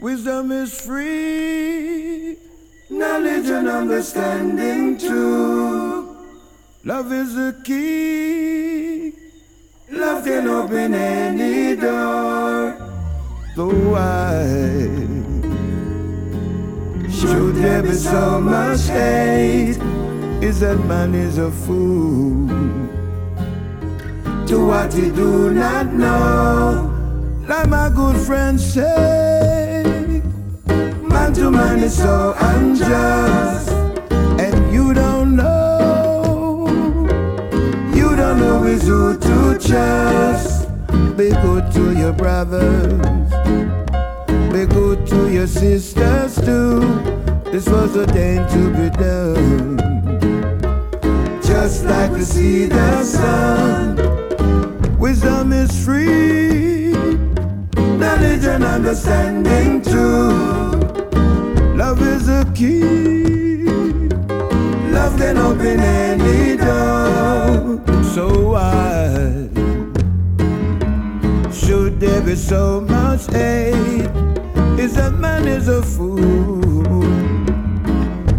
Wisdom is free. Knowledge and understanding too. Love is the key. Love can open any door. So why should there be so much hate? Is that man is a fool to what he do not know. Like my good friend say, man to is so unjust, and you don't know, you don't know is who to trust. Be good to your brothers, be good to your sisters too. This was ordained to be done, just like the seed of sun. Wisdom is free, knowledge and understanding too. Love is the key. Love can open any door. So why should there be so much hate? Is that man is a fool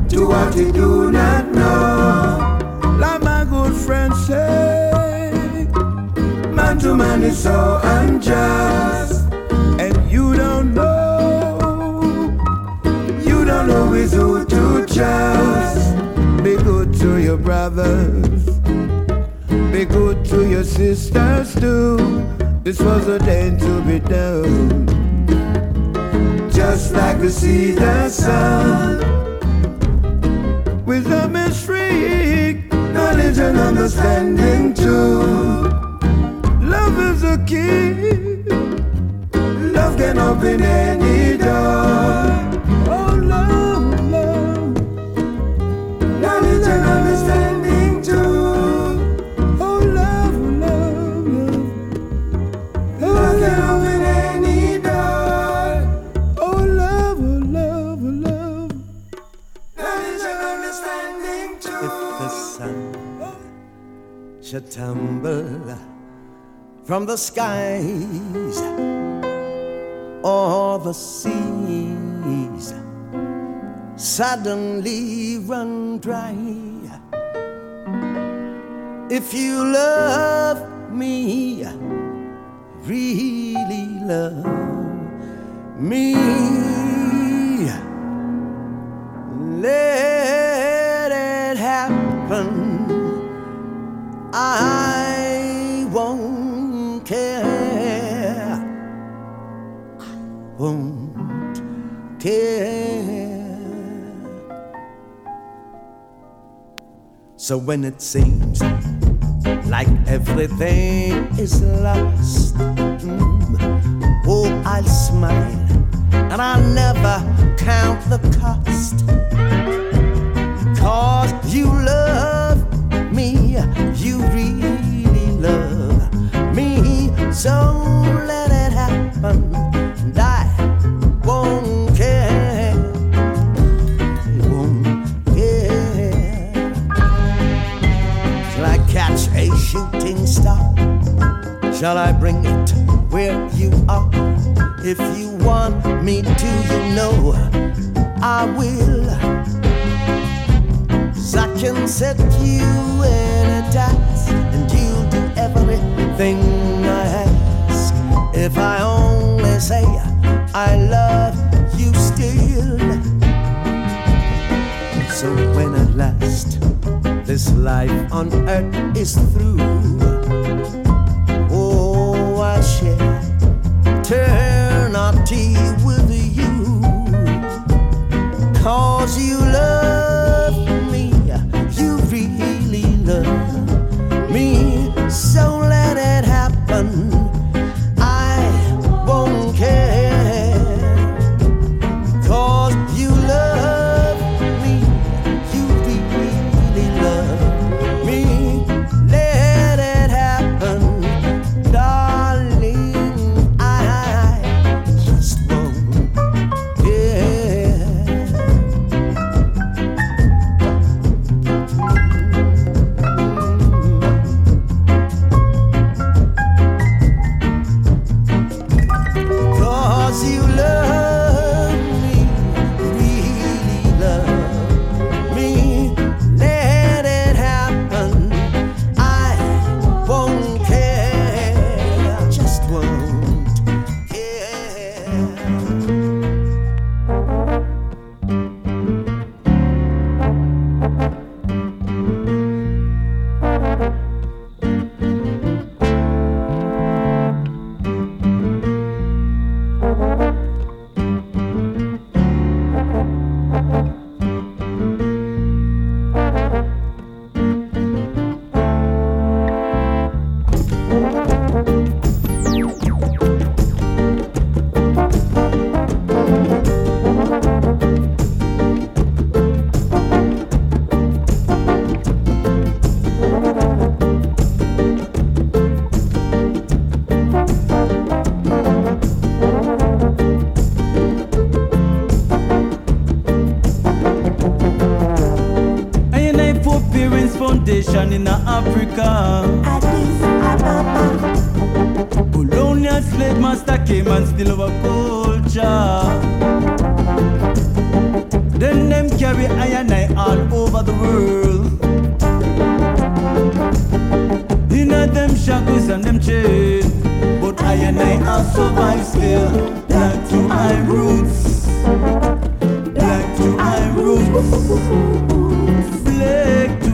to what he do not know? Like my good friend say, man to man is so unjust, don't who to trust. Be good to your brothers, be good to your sisters too. This was ordained to be done, just like the seed the sun. Wisdom is free, knowledge and understanding too. Love is a key. Love can open any door. Should tumble from the skies or the seas suddenly run dry. If you love me, really love me, let I won't care. Won't care. So when it seems like everything is lost, mm, oh, I'll smile and I'll never count the cost. Cause you love me, really love me. So let it happen, and I won't care. Won't care. Shall I catch a shooting star? Shall I bring it where you are? If you want me to, you know I will. I can set you in a task, and you'll do everything I ask. If I only say I love you still. So when at last this life on earth is through, plantation in Africa. Addis Ababa. Colonial slave master came and steal our culture. Then them carry iron I all over the world. In them shackles and them chains, but I and I have survived still. Back to my roots. Back to my roots.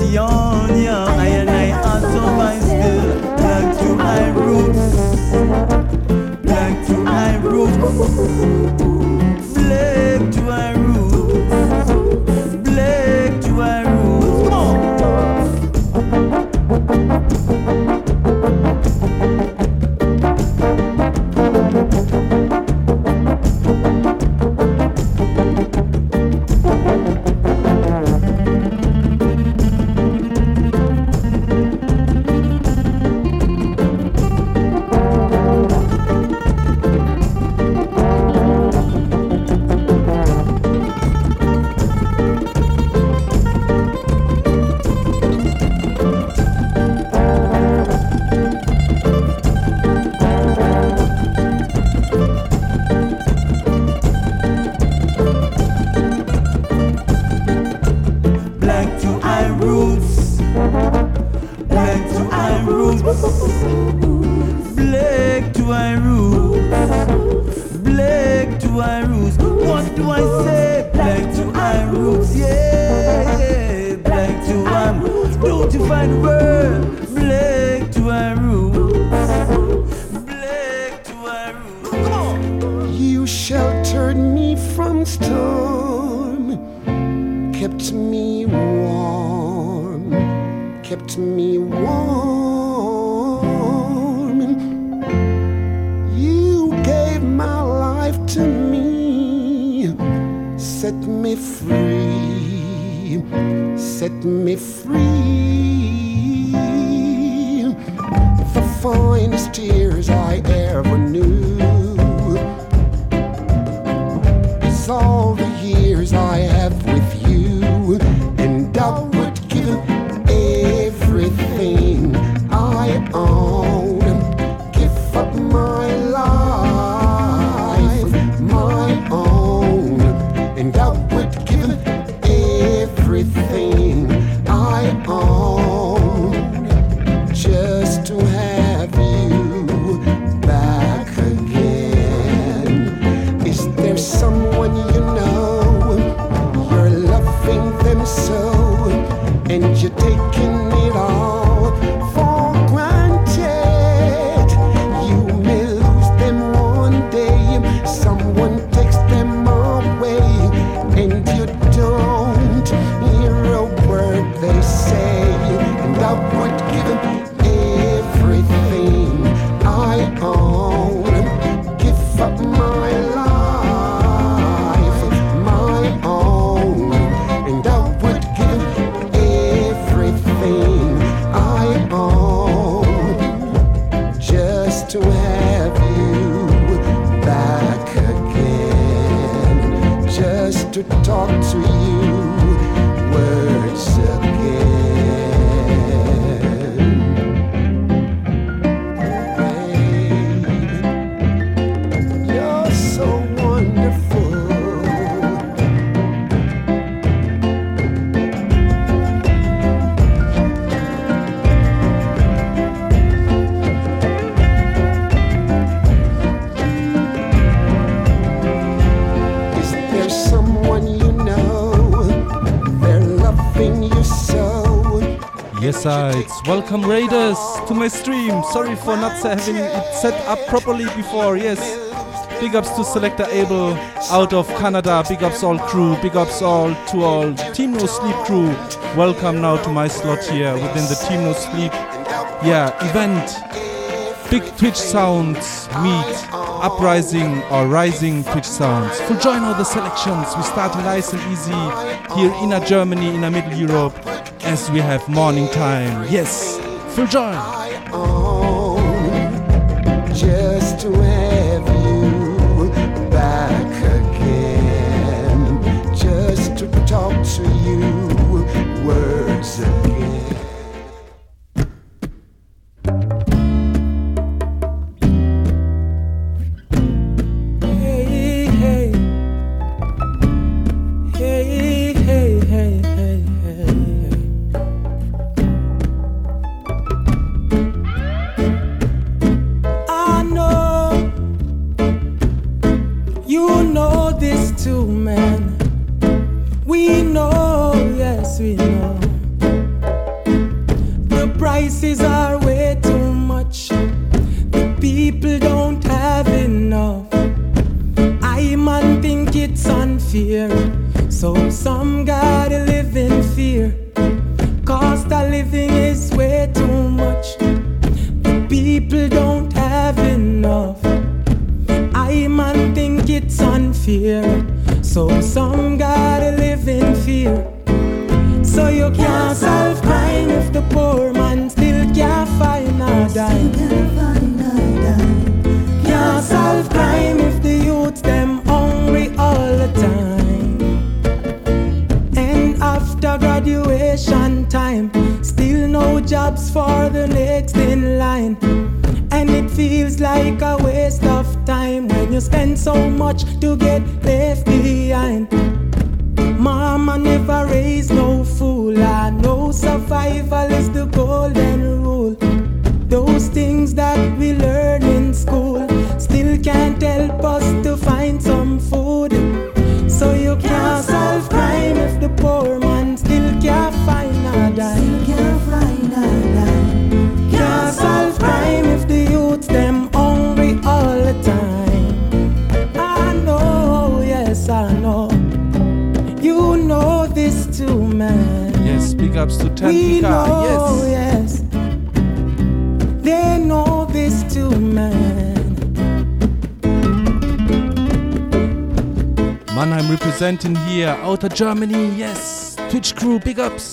Dion. Black to my roots. Black to my roots. What do I say? Black to my roots. Yeah. Black to my roots. Don't you find the word? Black to my roots. Black to my roots. Come on. You sheltered me from storm. Kept me warm. Kept me warm me free, set me free. The finest tears I ever knew. It's welcome Raiders to my stream. Sorry for not having it set up properly before. Yes, big ups to Selector Abel out of Canada. Big ups all crew. Big ups all to all Team No Sleep crew. Welcome now to my slot here within the Team No Sleep. Yeah, event. Big Twitch sounds meet uprising or rising Twitch sounds. Full join all the selections. We start nice and easy here in Germany, in Middle Europe as we have morning time. Yes, full joy. Just to have you back again, just to talk to you Germany. Yes, Twitch crew, big ups.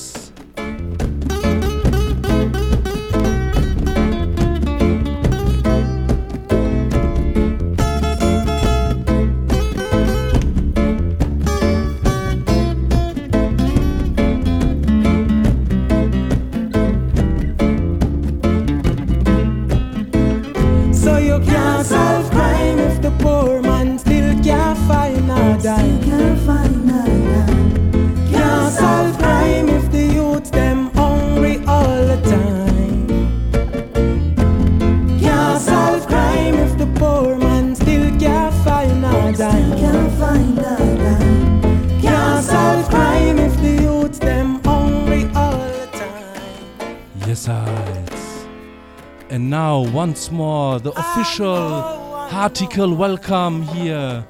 Official article welcome here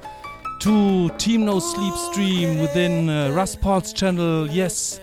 to Team No Sleep stream within uh, Russ Paul's channel. Yes.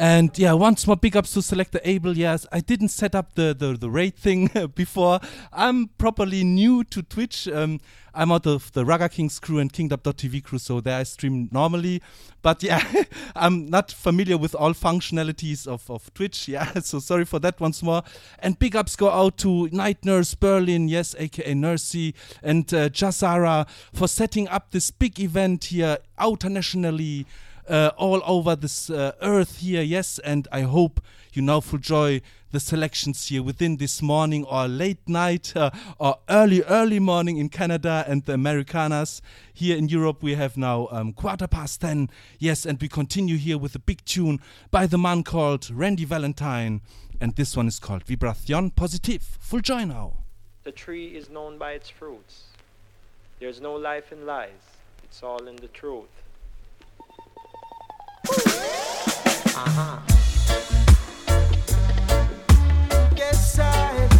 And yeah, once more big ups to Selector Abel. Yes, I didn't set up the, the, the raid thing before. I'm properly new to Twitch. Um, I'm out of the Raga Kings crew and Kingdom.tv crew, so there I stream normally. But yeah, I'm not familiar with all functionalities of, of Twitch. Yeah, so sorry for that once more. And big ups go out to Night Nurse Berlin, yes, aka Nursey, and uh, Jazara for setting up this big event here internationally. Uh, all over this uh, earth here, yes, and I hope you now full joy the selections here within this morning or late night uh, or early, early morning in Canada and the Americanas. Here in Europe, we have now um, quarter past 10. Yes, and we continue here with a big tune by the man called Randy Valentine. And this one is called Vibration Positive. Full joy now. The tree is known by its fruits. There's no life in lies, it's all in the truth. Uh-huh. Yes, I.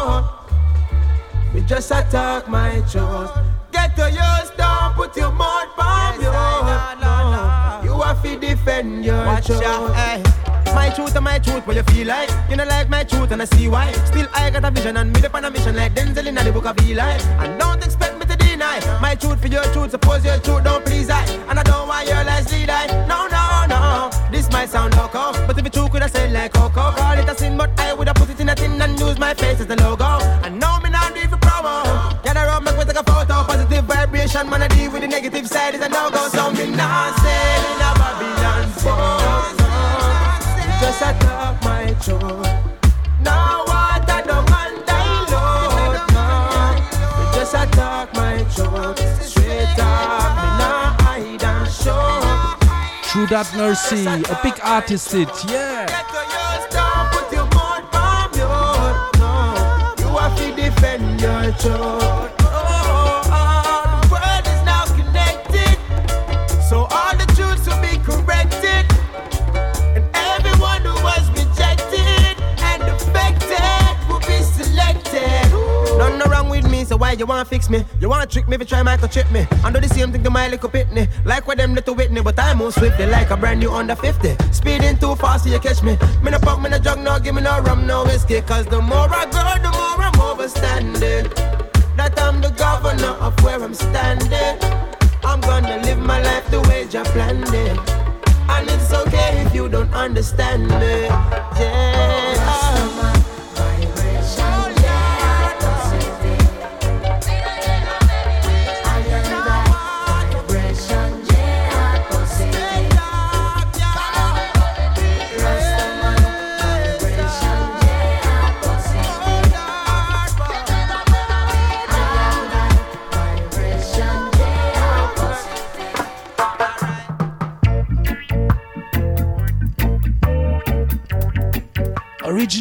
Me just attack my throat. Get to yours, don't put your mouth on your no. You have to defend your Watch. Hey. Eh. My truth and my truth, what you feel like? You know like my truth and I see why. Still I got a vision and made up on a mission like Denzel in the book of Eli. And don't expect me to deny my truth for your truth. Suppose your truth don't please I, and I don't want your lies lead I. No, no, no. This might sound loco, but if it's true, could I say like Coco? Call it a sin, but I would have put it in a tin and use my face as the logo. I with the negative side is a no go. So me not say in a Babylon. Just a talk my truth. Now water down and dilute. No, just a talk my truth. Straight talk, me nah hide and show. True that mercy, a big artist it, yeah. Get to yours, don't put your mouth on mute. No, you have to defend your truth. Why you wanna fix me? You wanna trick me if you try microchip me? I do the same thing to my little pitney. Like with them little Whitney, but I move swiftly like a brand new under 50. Speeding too fast, so you catch me. Me no pump, me no jug, no give me no rum, no whiskey. Cause the more I go, the more I'm overstanding. That I'm the governor of where I'm standing. I'm gonna live my life the way I planned it. And it's okay if you don't understand me. Yeah.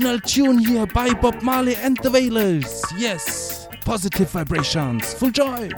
Original tune here by Bob Marley and the Wailers. Yes, positive vibrations, full joy.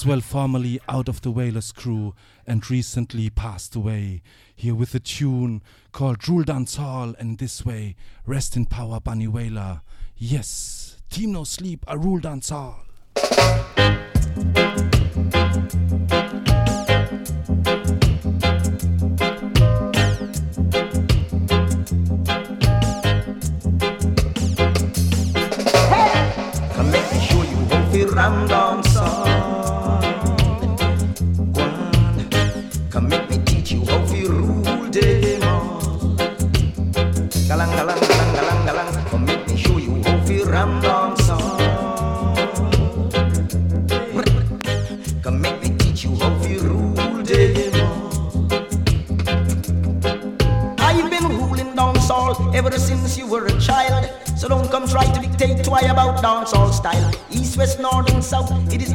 Maxwell, formerly out of the Wailers crew and recently passed away, here with a tune called Drool Dance Hall and this way, Rest in Power Bunny Wailer. Yes, Team No Sleep, a Rule Dance Hall.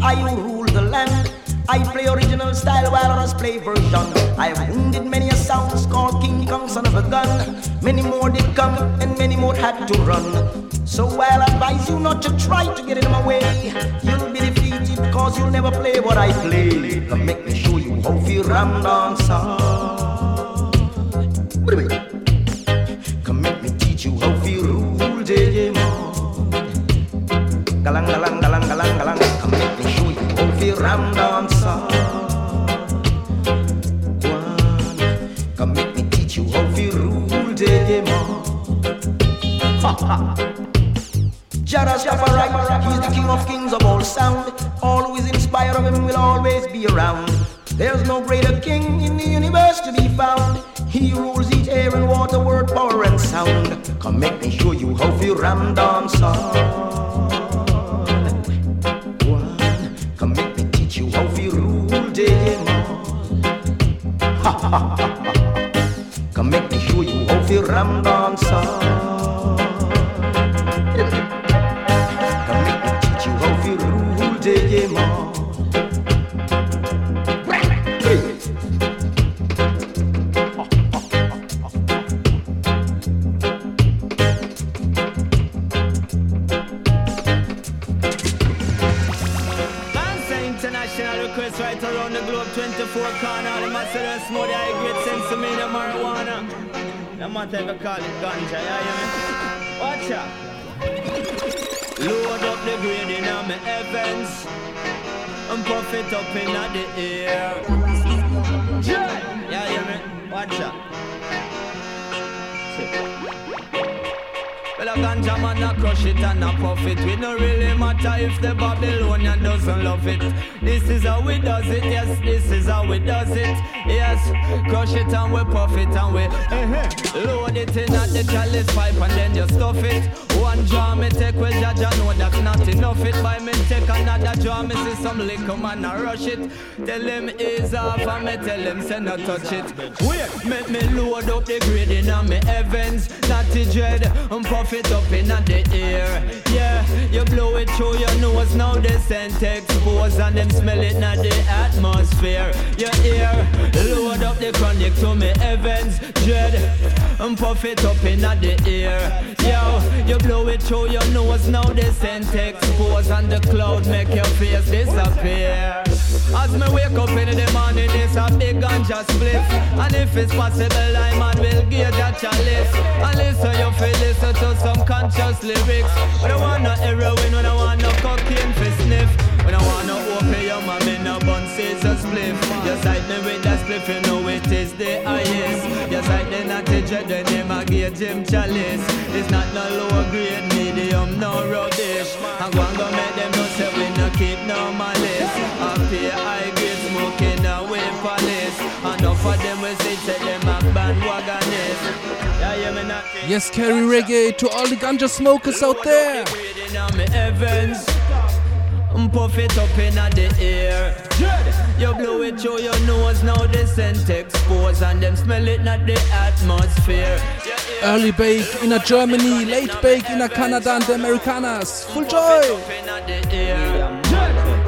I rule the land. I play original style while others play version. I've wounded many a sound called King Kong, son of a gun. Many more did come and many more had to run. So I'll advise you not to try to get in my way. You'll be defeated cause you'll never play what I play. Now make me show you how we ram dance. To me heavens, dread, and puff it up in the air. Yo, you blow it through your nose, now the scent expose and the cloud make your face disappear. As me wake up in the morning, it's a big ganja spliff. And if it's possible, I man will give a chalice. And listen, you feel listen to some conscious lyrics. I want no heroin, I want no cocaine for sniff. I want no opium, spliff. You sight me with that spliff, you know it is the highest. You sight the natty dread, the name I give Jim Chalice. It's not no low grade, medium, no rubbish. I'm going to make them know say we no keep no malice. Up here, high grade smoking away. Enough of them will say, say them a bandwagonist. Yeah, yeah, me not Yes, carry reggae to all the ganja smokers out there. Puff it up in the air. You blow it through your nose, now the scent expose and them smell it not the atmosphere. Early bake in a Germany, late bake in a Canada and the Americanas. Full joy!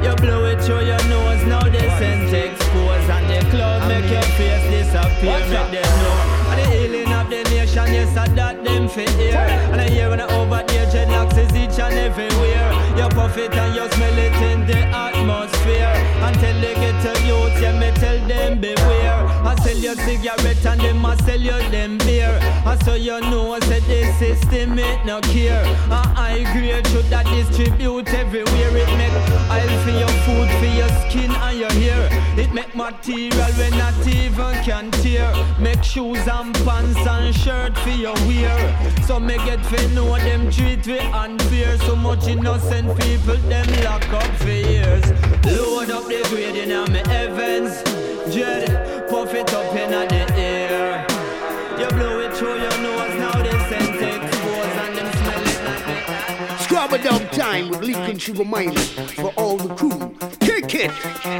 You blow it through your nose, now the scent expose and the cloud make your face disappear. Make them know. And the healing of the nation, yes, I that them fit here. And I hear when I over there, dreadlocks is each and everywhere. You puff it and you smell it in the atmosphere. Until they get to youth, yeah, me tell them beware. I sell you cigarette and them I sell you them beer. I so you know, I say the system it no care. I grade should that distribute everywhere. It make aisle for your food, for your skin and your hair. It make material when not even can tear. Make shoes and pants and shirt for your wear. So me get to know them treat we unfair. So much innocent people them lock up for years. Load up the grade in my heavens. Dread, puff it up in the air. You blow it through your nose, now they scent expose and them smell it like the Scrubber dub time with Lincoln Sugar Minott for all the crew. Kick it,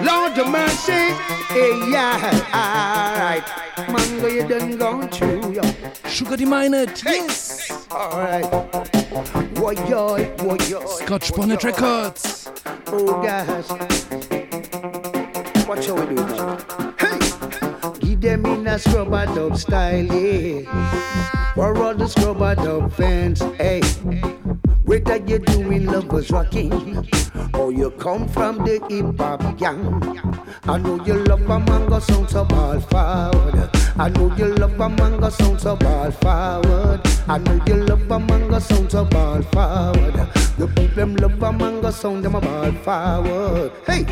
Lord of mercy. Hey, yeah, alright. Mango, you done gone through, yo. Sugar the Minott, yes! Alright. What yo, what yo. Scotch Bonnet Records. Oh, gosh. What shall we do now? Hey! Give them in a scrubber dub style, yeah. For all the scrubber dub fans, hey. Whether you're doing lovers rocking or you come from the hip hop gang. I know you love a mango sound so ball forward. I know you love a mango sound so ball forward. I know you love a mango sound so ball forward. The people them love a mango sound them a ball forward. Hey,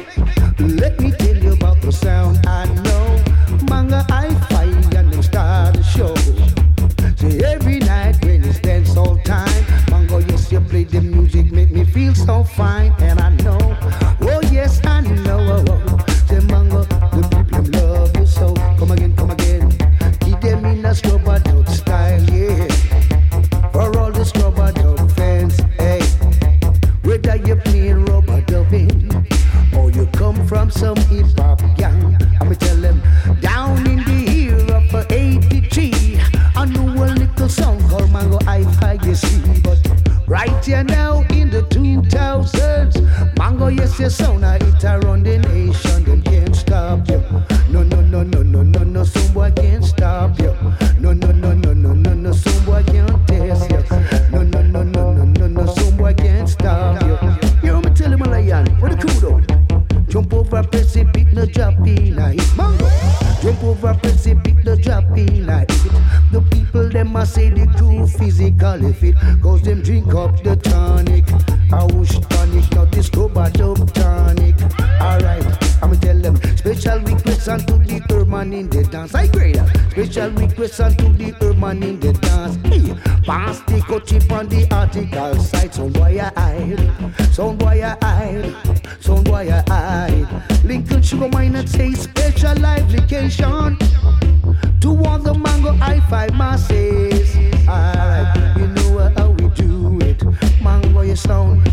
let me tell you about the sound I know. Manga I find and them start the show. Every night when it's dance all time, Mango yes you play the music make me feel so fine, and I right now in the 2000s. Mango, yes, yes, sauna, it a running. Eh? physical if it Cause them drink up the tonic. I wish tonic, not this scuba dub tonic. Alright, I'ma tell them Special request unto the urban in the dance. I grade Special request unto the urban in the dance. Hey, Pass the chip on the article site Sound boy I hide, sound boy I Sound I Lincoln sugar mine and say special application. To all the mango I five masses alright. You know how we do it. Mango, you sound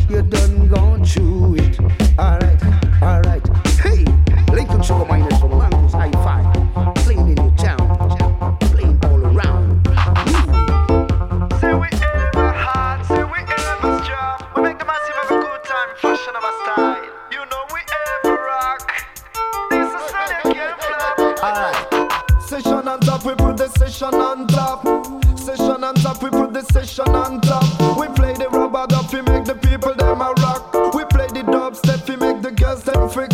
put the session on top. Session on top, we put the session on top. We play the rubber dub, we make the people them a rock. We play the dubstep, we make the girls them freak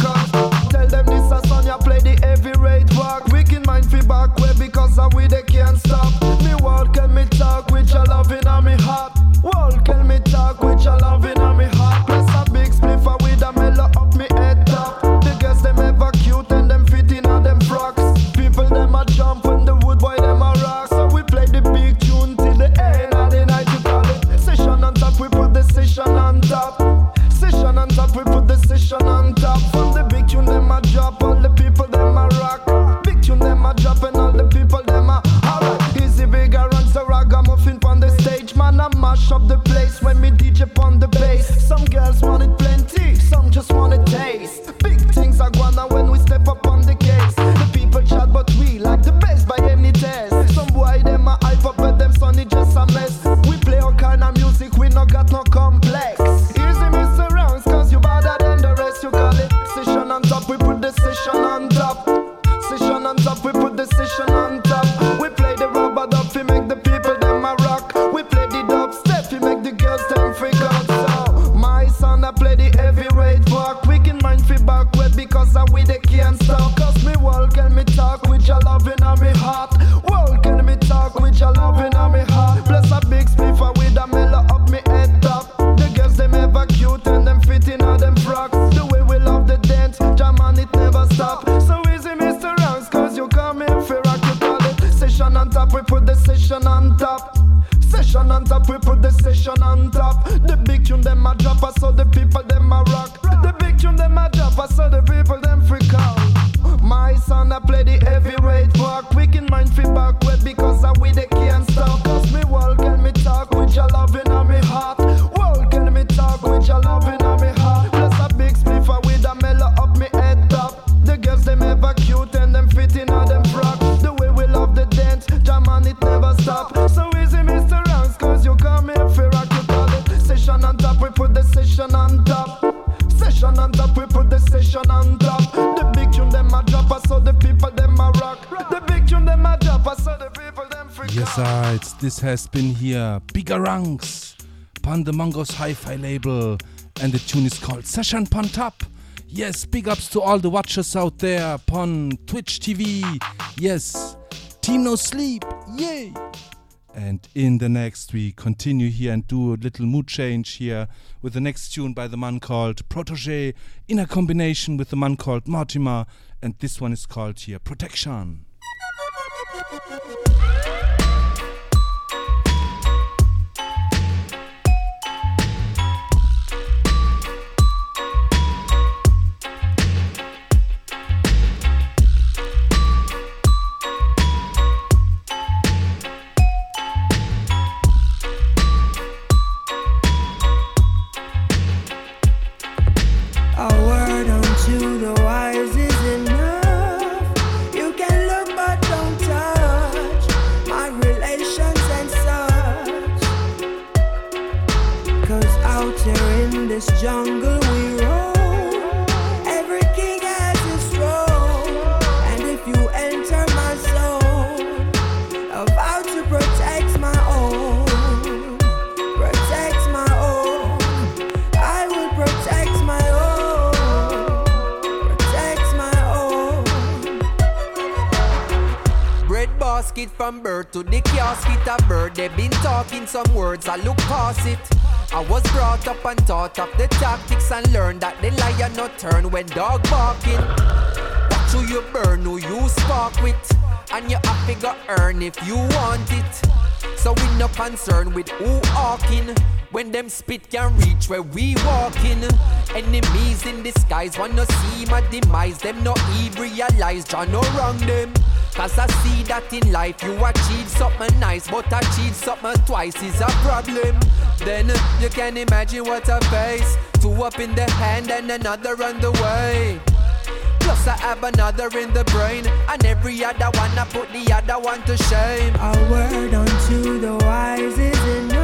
this has been here Bigarangs, Pandamango's hi fi label, and the tune is called Session Pantap. Yes, big ups to all the watchers out there upon Twitch TV. Yes, Team No Sleep, yay! And in the next, we continue here and do a little mood change here with the next tune by the man called Protoje in a combination with the man called Mortimer. And this one is called here Protection. I it. I was brought up and taught of the tactics and learned that the lion not turn when dog barking. Watch who you burn, who you spark with, and you have to go earn if you want it. So we no concern with who hawking. When them spit can reach where we walking. Enemies in disguise wanna see my demise. Them no even realize Jah no wrong them. Cause I see that in life you achieve something nice, but achieve something twice is a problem. Then uh, you can imagine what I face. Two up in the hand and another on the way. Plus I have another in the brain, and every other one I put the other one to shame. A word unto the wise is enough.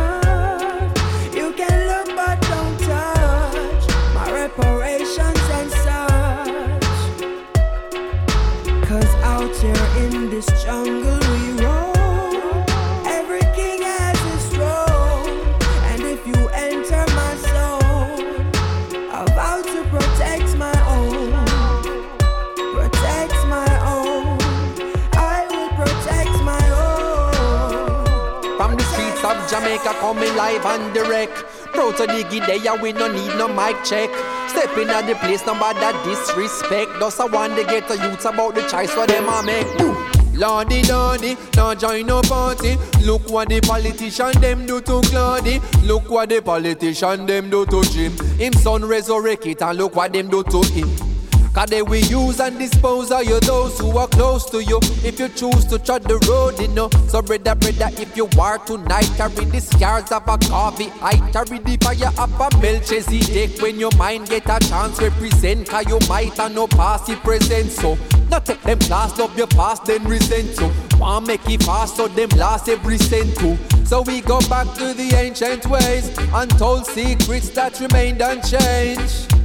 Jamaica coming live and direct. Proud to it there, we no need no mic check. Stepping at the place, nobody disrespect. Just I want to get the youths about the choice what them a make. Ooh. Lordy, lordy, now join no party. Look what the politician them do to Claudy. Look what the politician them do to Jim. Him son resurrect it and look what them do to him. Cause they will use and dispose of you those who are close to you. If you choose to tread the road, you know. So brother, brother, if you are tonight, carry the scars of a coffee. I carry the fire of a Melchizedek. When your mind get a chance, represent. Cause you might have no past, it present. So, not take them class, love your past, then resent you. Want make it fast, so them last every cent too. So we go back to the ancient ways, untold secrets that remained unchanged.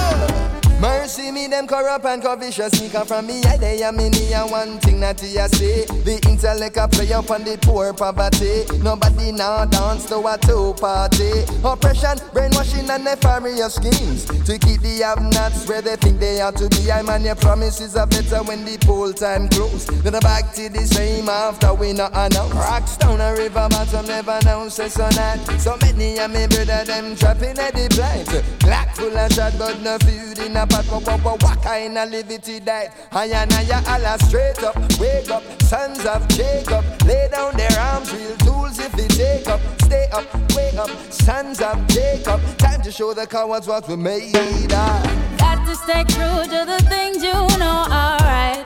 Mercy me, them corrupt and covetous sneak up from me. I they am in here one thing that you say. The intellect a play up on the poor poverty. Nobody now dance to a two party. Oppression, brainwashing and nefarious schemes to keep the have-nots where they think they ought to be. I man, your promises are better when the poll time close. Then back to the same after we not announce. Rocks down a river bottom, never say so not. So many of me brother them trapping at the blind. Black full of shot, but no food in a pot. What, what, what, what kind of liberty diet? I and I Allah straight up, wake up, sons of Jacob. Lay down their arms, real tools if they take up. Stay up, wake up, sons of Jacob. Time to show the cowards what we made of. Got to stay true to the things you know are right.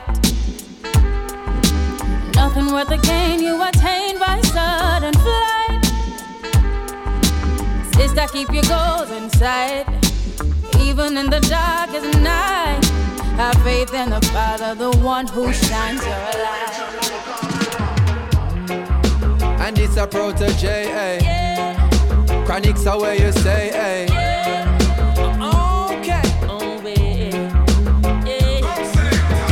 Nothing worth the gain you attain by sudden flight. Sister, keep your goals in sight. Even in the darkest night, I have faith in the Father, the one who shines your light. And it's a Protoje, eh? Chronixx are where you say, eh? Okay.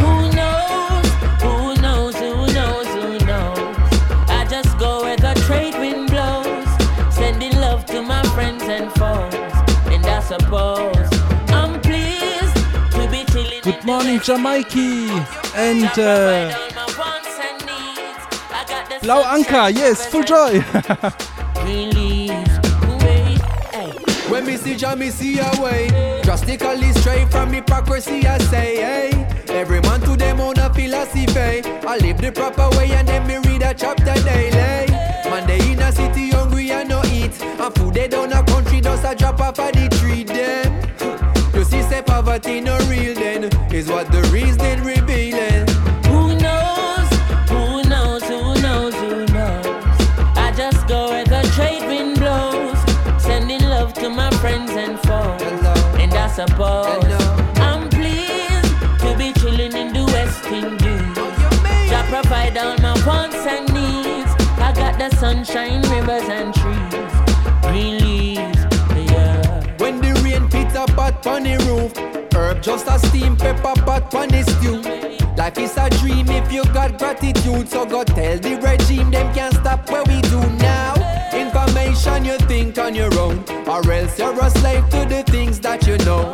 Who knows? Who knows? Who knows? Who knows? I just go where the trade wind blows, sending love to my friends and foes. And I suppose morning, Jamaica. And uh, Blau Anka, yes, full joy. When me see Jah, me see a way. Drastically straight from hypocrisy, I say, hey. Every man to them own a philosophy. I live the proper way and then me read a chapter daily. Man, they in a city hungry and no eat. And food they down a country, just a drop off of the tree and needs. I got the sunshine, rivers and trees, green leaves, yeah. When the rain pitter pat on the roof, herb just a steam pepper pot on the stew. Life is a dream if you got gratitude, so go tell the regime them can't stop what we do now. Information you think on your own, or else you're a slave to the things that you know.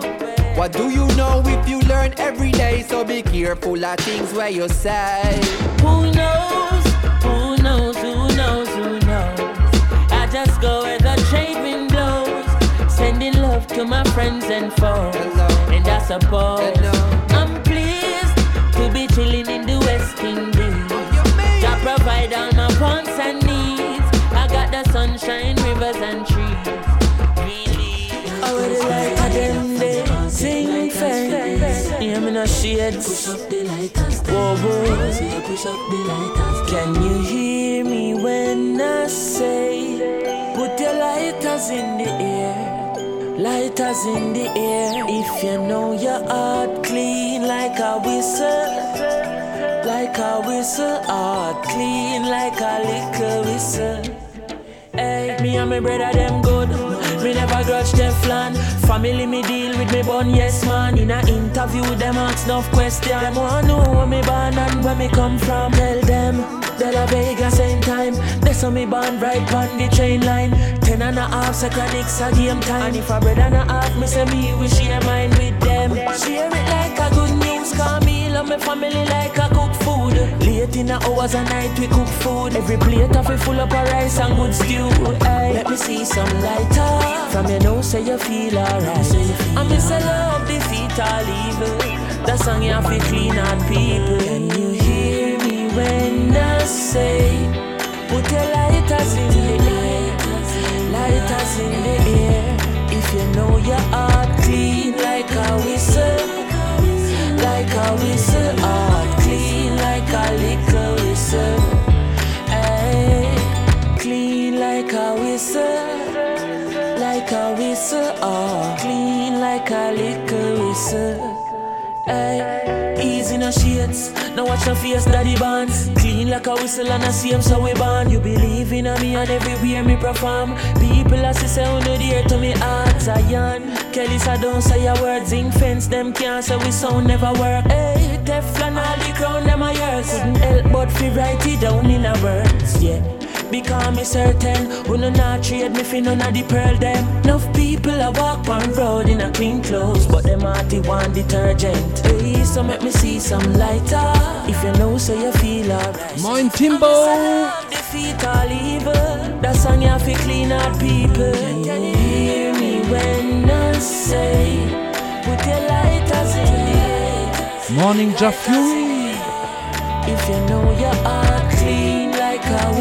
What do you know if you learn every day? So be careful of things where you say. Who knows? Who knows? Who knows? Who knows? I just go where the trade wind blows, sending love to my friends and foes. And I suppose I'm pleased to be chilling in the West Indies. I provide all my wants and needs. I got the sunshine, rivers and trees. Really, I would like a them day sing fence. Yeah, me no shades. Push up the lighters. Whoa, whoa. Push up the lighters. Can you hear me when I say, put your lighters in the air? Lighters in the air. If you know your heart clean like a whistle. Like a whistle, heart clean like a liquor whistle. Hey, me and my brother them good. Me never grudge them Teflon. Family me deal with me bun, yes man. In a interview, them ask enough question. Them want to know where me born and where me come from. Tell them, De La Vega same time. That's how me born right on the train line. Ten and a half seconds a game time. And if a brother and a half, me say me we share mine with them. Share it like a good news, call me love me family like a cook food. The hours of night we cook food. Every plate of it full up of rice and good stew. Hey, let me see some lighter. From your nose say you feel alright. I miss a love defeat all evil. That song you have to clean out people. Can you hear me when I say, put your lighters in the air, lighters in the air. If you know your heart clean like a whistle, like a whistle, heart clean like a liquor whistle. Hey, clean like a whistle, like a whistle, oh, clean like a liquor whistle. Hey, easy no shades, now watch your face, daddy bands. Clean like a whistle and a same so we born. You believe in me and everywhere me perform. People as say on the dear to me heart, Zion. Kelly said don't say your words, in fence them can't say we sound never work. Hey, Teflon all the crown them a yours. Couldn't help but write it down in a words, yeah. Because me certain, who no not trade me fi none of the pearl them. Enough people a walk on road in a clean clothes, but them hearty want detergent. Hey, so make me see some lighter. If you know, so you feel alright. Moin Timbo! Defeat all evil. That song you have to clean out people. Can you hear me when I say, put your lighters in? Morning Jah Fury! If you know your heart clean like a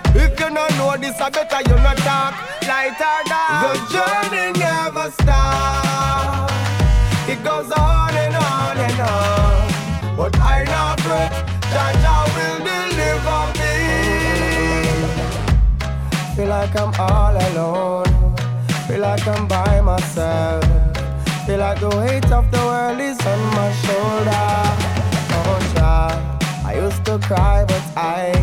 If you don't know this, I better you not talk. Lighter down. The journey never stops. It goes on and on and on. But I not fret, Jaja will deliver me. Feel like I'm all alone. Feel like I'm by myself. Feel like the weight of the world is on my shoulder. Oh, child. I used to cry, but I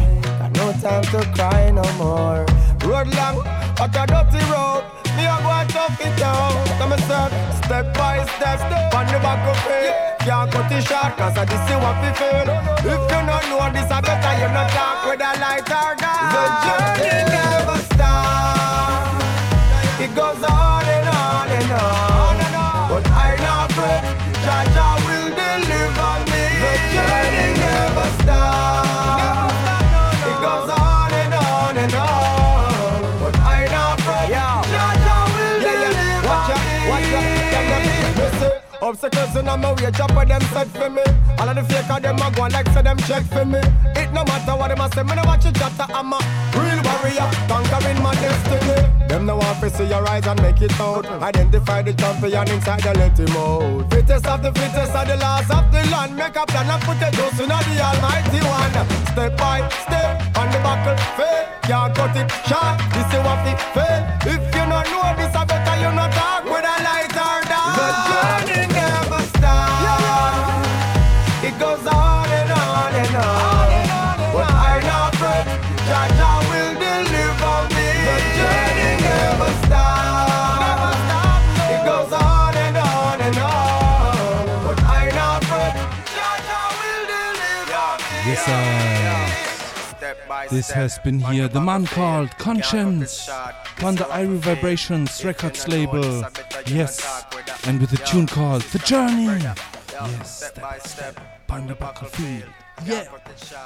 time to cry no more. Road long, but a dirty road. Me a go and tough it down. Come and step, step by step, step on the back of it. Can't cut it short, cause I this is what we feel. If you don't know this, I better you not talk with a light or dark. The journey never stops. It goes on and on and on. But I not pray, Jaja will deliver me. The journey never stops. Obstacles in my way, chop of them set for me. All of the fake of them a go like say them check for me. It no matter what them a say, me no watch it chatter. I'm a real warrior, conquering my destiny. Them no want to see your eyes and make it out. Identify the champion inside the him out. Fittest of the fittest are the last of the land. Make a plan and put the dose in the almighty one. Step by step on the buckle, fail. Can't cut it short. This is what it fail. If you don't know this, I better you not talk This has been here. The man called Conscience on the Irie Vibrations Records label. Yes, and with a tune called The Journey. Yes, step by step, on the battlefield. Yeah.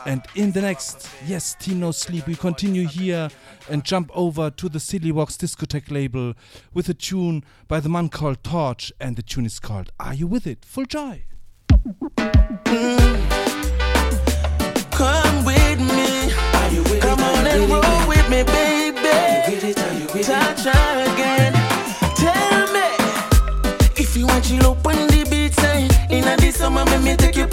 And in the next, yes, Team No Sleep, we continue here and jump over to the Silly Walks discotheque label with a tune by the man called Torch, and the tune is called Are You With It? Full joy. Mm. Come with me. Come on and roll with me, baby. Try, try again. Tell me if you want chill up on the beat side. In a this summer, let me take you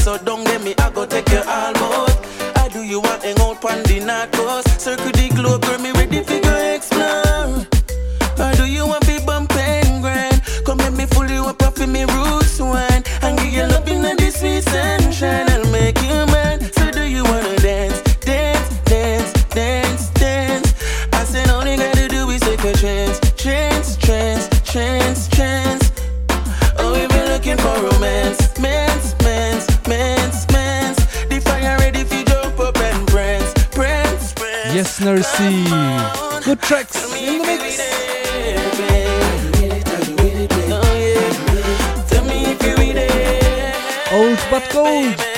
so don't get me I go take you almost. I do you want hang out on the north? Circle the globe, girl, me tracks in the mix. Tell me if you with it. Old but gold.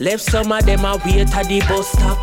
Left some of them a wait at the bus stop.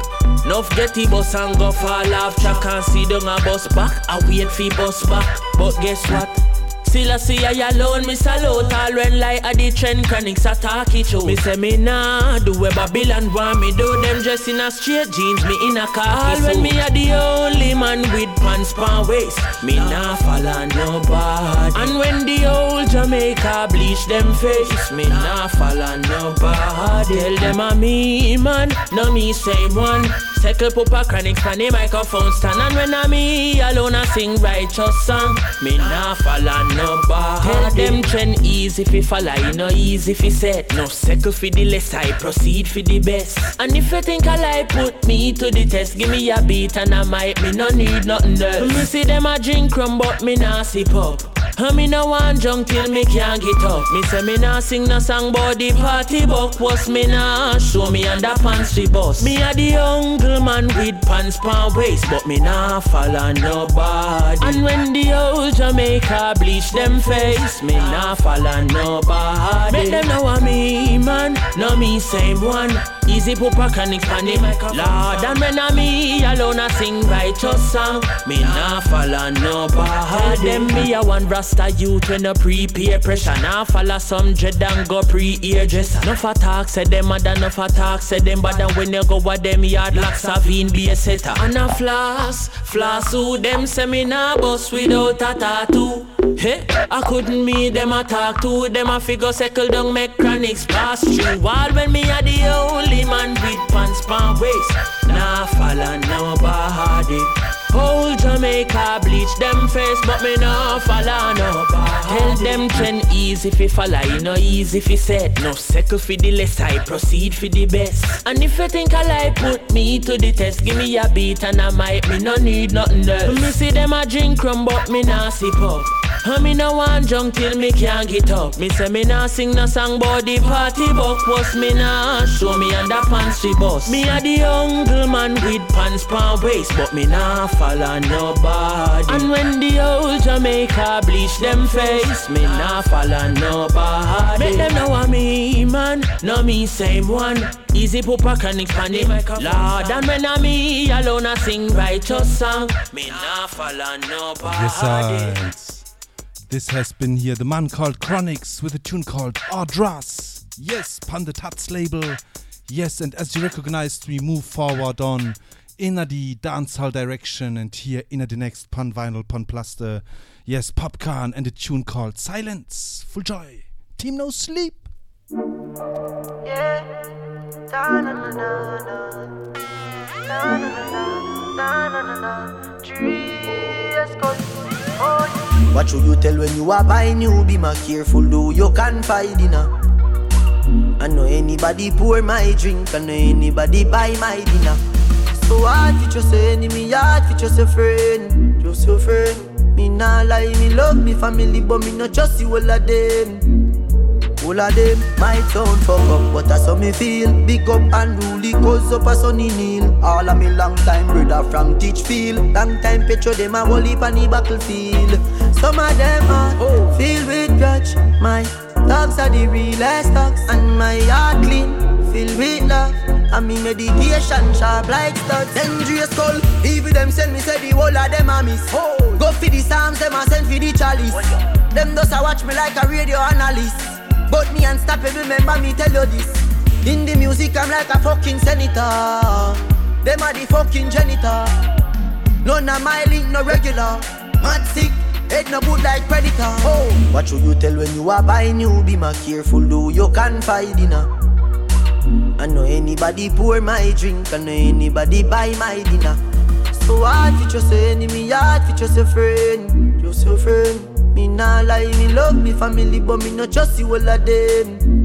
Nuff get the bus and go fall off track and see them a bus back. I wait for bus back. But guess what? Still I see I alone, me salute all when like a the trend chronics attack it show. Me say me nah do where Babylon want me do. Them dress in a straight jeans, me in a khaki All when me a the only man with pants pan waist, me nah follow nobody. And when the old Jamaica bleach them face, me nah follow nobody. Tell them a me man, no me same one. Settle pupa Chronixx on the microphone stand. And when I me alone I sing righteous song. Me nah follow nobody Tell them trend easy fi follow You know easy fi set. No settle fi the less I proceed fi the best. And if you think I like put me to the test. Give me a beat and I might Me no need nothing else. Me see them a drink rum but me nah sip up and me no want junk till me can't get up. Me say me nah sing no song but the party buck was me nah show me under pants we bust. Me a the uncle man with pants pan waist, but me nah follow nobody. And when the old Jamaica bleach them face, me nah follow nobody. Make them know I'm me man, no me same one. Easy pupa Chronixx pan him Lord and when I me alone I sing righteous song. Me nah follow nobody. Them me a one rasta youth when a prepare pressure. Nah follow some dread and go pre-ear dress. No for talk say them mad and no for talk say them bad And when you go with them yard like Savine be a setter. And a floss, floss who them nah bust without a tattoo. Hey, I couldn't meet them I talk to them I figure circle down make Chronixx pass through. All when me a the only man with pants pan waist. Nah follow nobody Whole Jamaica bleach them face, but me no follow nobody. Tell them trend easy fi follow, you know easy fi set. No second fi the less, I proceed fi the best. And if you think I like put me to the test, give me a beat and I might me no need nothing else. Me see them a drink rum, but me nah sip up. And me no want junk till me can't get up. Me say me nah sing no song but the party buck was me nah show me under pants we bust. Me a the young man with pants pan waist, but me nah follow nobody. And when the old Jamaica bleach them face, me nah follow nobody. Make them know I'm me man, no me same one. Easy pupa Chronixx pan it Lord and when I'm me alone I sing righteous song Me nah follow nobody Yes, This has been here the man called Chronixx with a tune called Odd Ras. Yes, pan the Tads label. Yes, and as you recognized, we move forward on in the dancehall direction and here in the next pun vinyl pan plaster. Yes, Popcaan and a tune called Silence. Full joy. Team No Sleep. Yeah. Na na na na. Na na na. Na. What should you tell when you are buying new? Be more careful, do you confide in her. I know anybody pour my drink, I know anybody buy my dinner. So hard for just a enemy, hard for just a friend, just a friend. Me nah lie, me love me family, but me not just you all of them. All of them might sound fuck up, but that's how me feel. Big up and rule cause up a sunny kneel. All of me long time brother from Teachfield. Long time petro them a whole heap on the battlefield. Some of them are oh. filled with grudge. My dogs are the realest dogs, and my heart clean, filled with love. And me meditation sharp like studs. Dangerous call, even them send me say the whole of them a miss. Oh. Go for the psalms, them a send for the chalice. Them does a watch me like a radio analyst. But me unstoppable, remember me tell you this. In the music, I'm like a fucking senator. Them are the fucking janitor. None of my link, no regular. Mad sick, Head no good like predator. Oh, what should you tell when you are buying new? Be more careful, do you confide in her. I know anybody pour my drink, I know anybody buy my dinner. So hard for just a enemy, hard for just a friend, just a friend. Me nah lie, me love me family, but me not trust you all of them.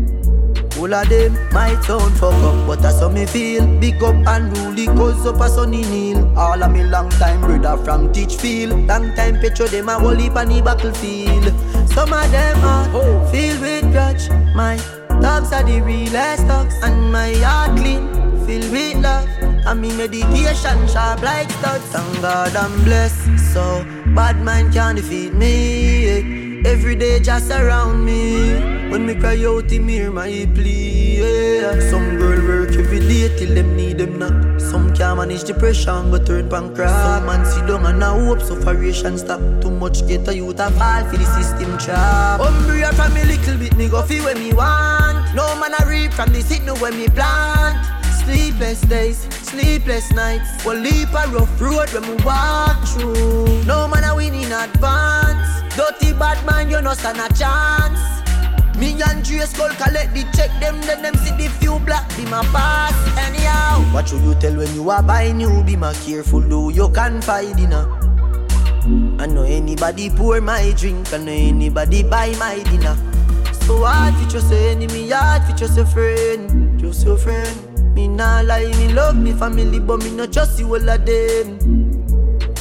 All of them my sound fuck up, but that's how me feel. Big up and rule cause up a sunny kneel. All of me long time brother from Teachfield. Long time petro them a whole heap on the battlefield. Some of them are oh. filled with grudge. My dogs are the realest dogs, and my heart clean, filled with love. And me meditation sharp like studs. Thank God I'm blessed, so bad man can't defeat me. Every day just around me. When me cry out, him hear my plea. Yeah. Some girl work every day till them need them not. Some can't manage depression but turn pancreas. Some man sit down and now hope sufferation stop. Too much get a youth a fall for the system trap. Umbrella from me little bit, me go feel when me want. No man a reap from the no when me plant. Sleepless days, sleepless nights. One leap a rough road when we walk through. No man a win in advance. Dirty bad man, you no stand a chance. Me and Dre Skull collect the check them, then them see the few black be my pass. Anyhow, what should you tell when you are buying new? Be my careful, though you can find dinner. I know anybody pour my drink, I know anybody buy my dinner. So hard for just your enemy, hard for just your friend, just your friend. Me nah lie, me love me family, but me not trust you all of them.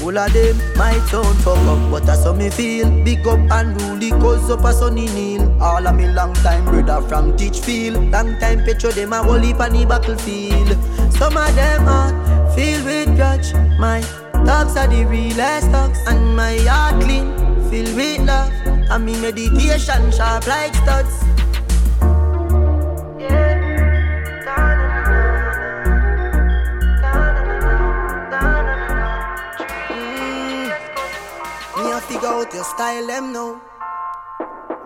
All of them might sound fuck up, but that's how me feel. Big up and rule cause up a sunny kneel. All of me long time brother from Teachfield. Long time picture them a whole heap on the battlefield. Some of them are filled with grudge. My thoughts are the realest thoughts, and my heart clean, filled with love. And me meditation sharp like studs. Out your style, them now.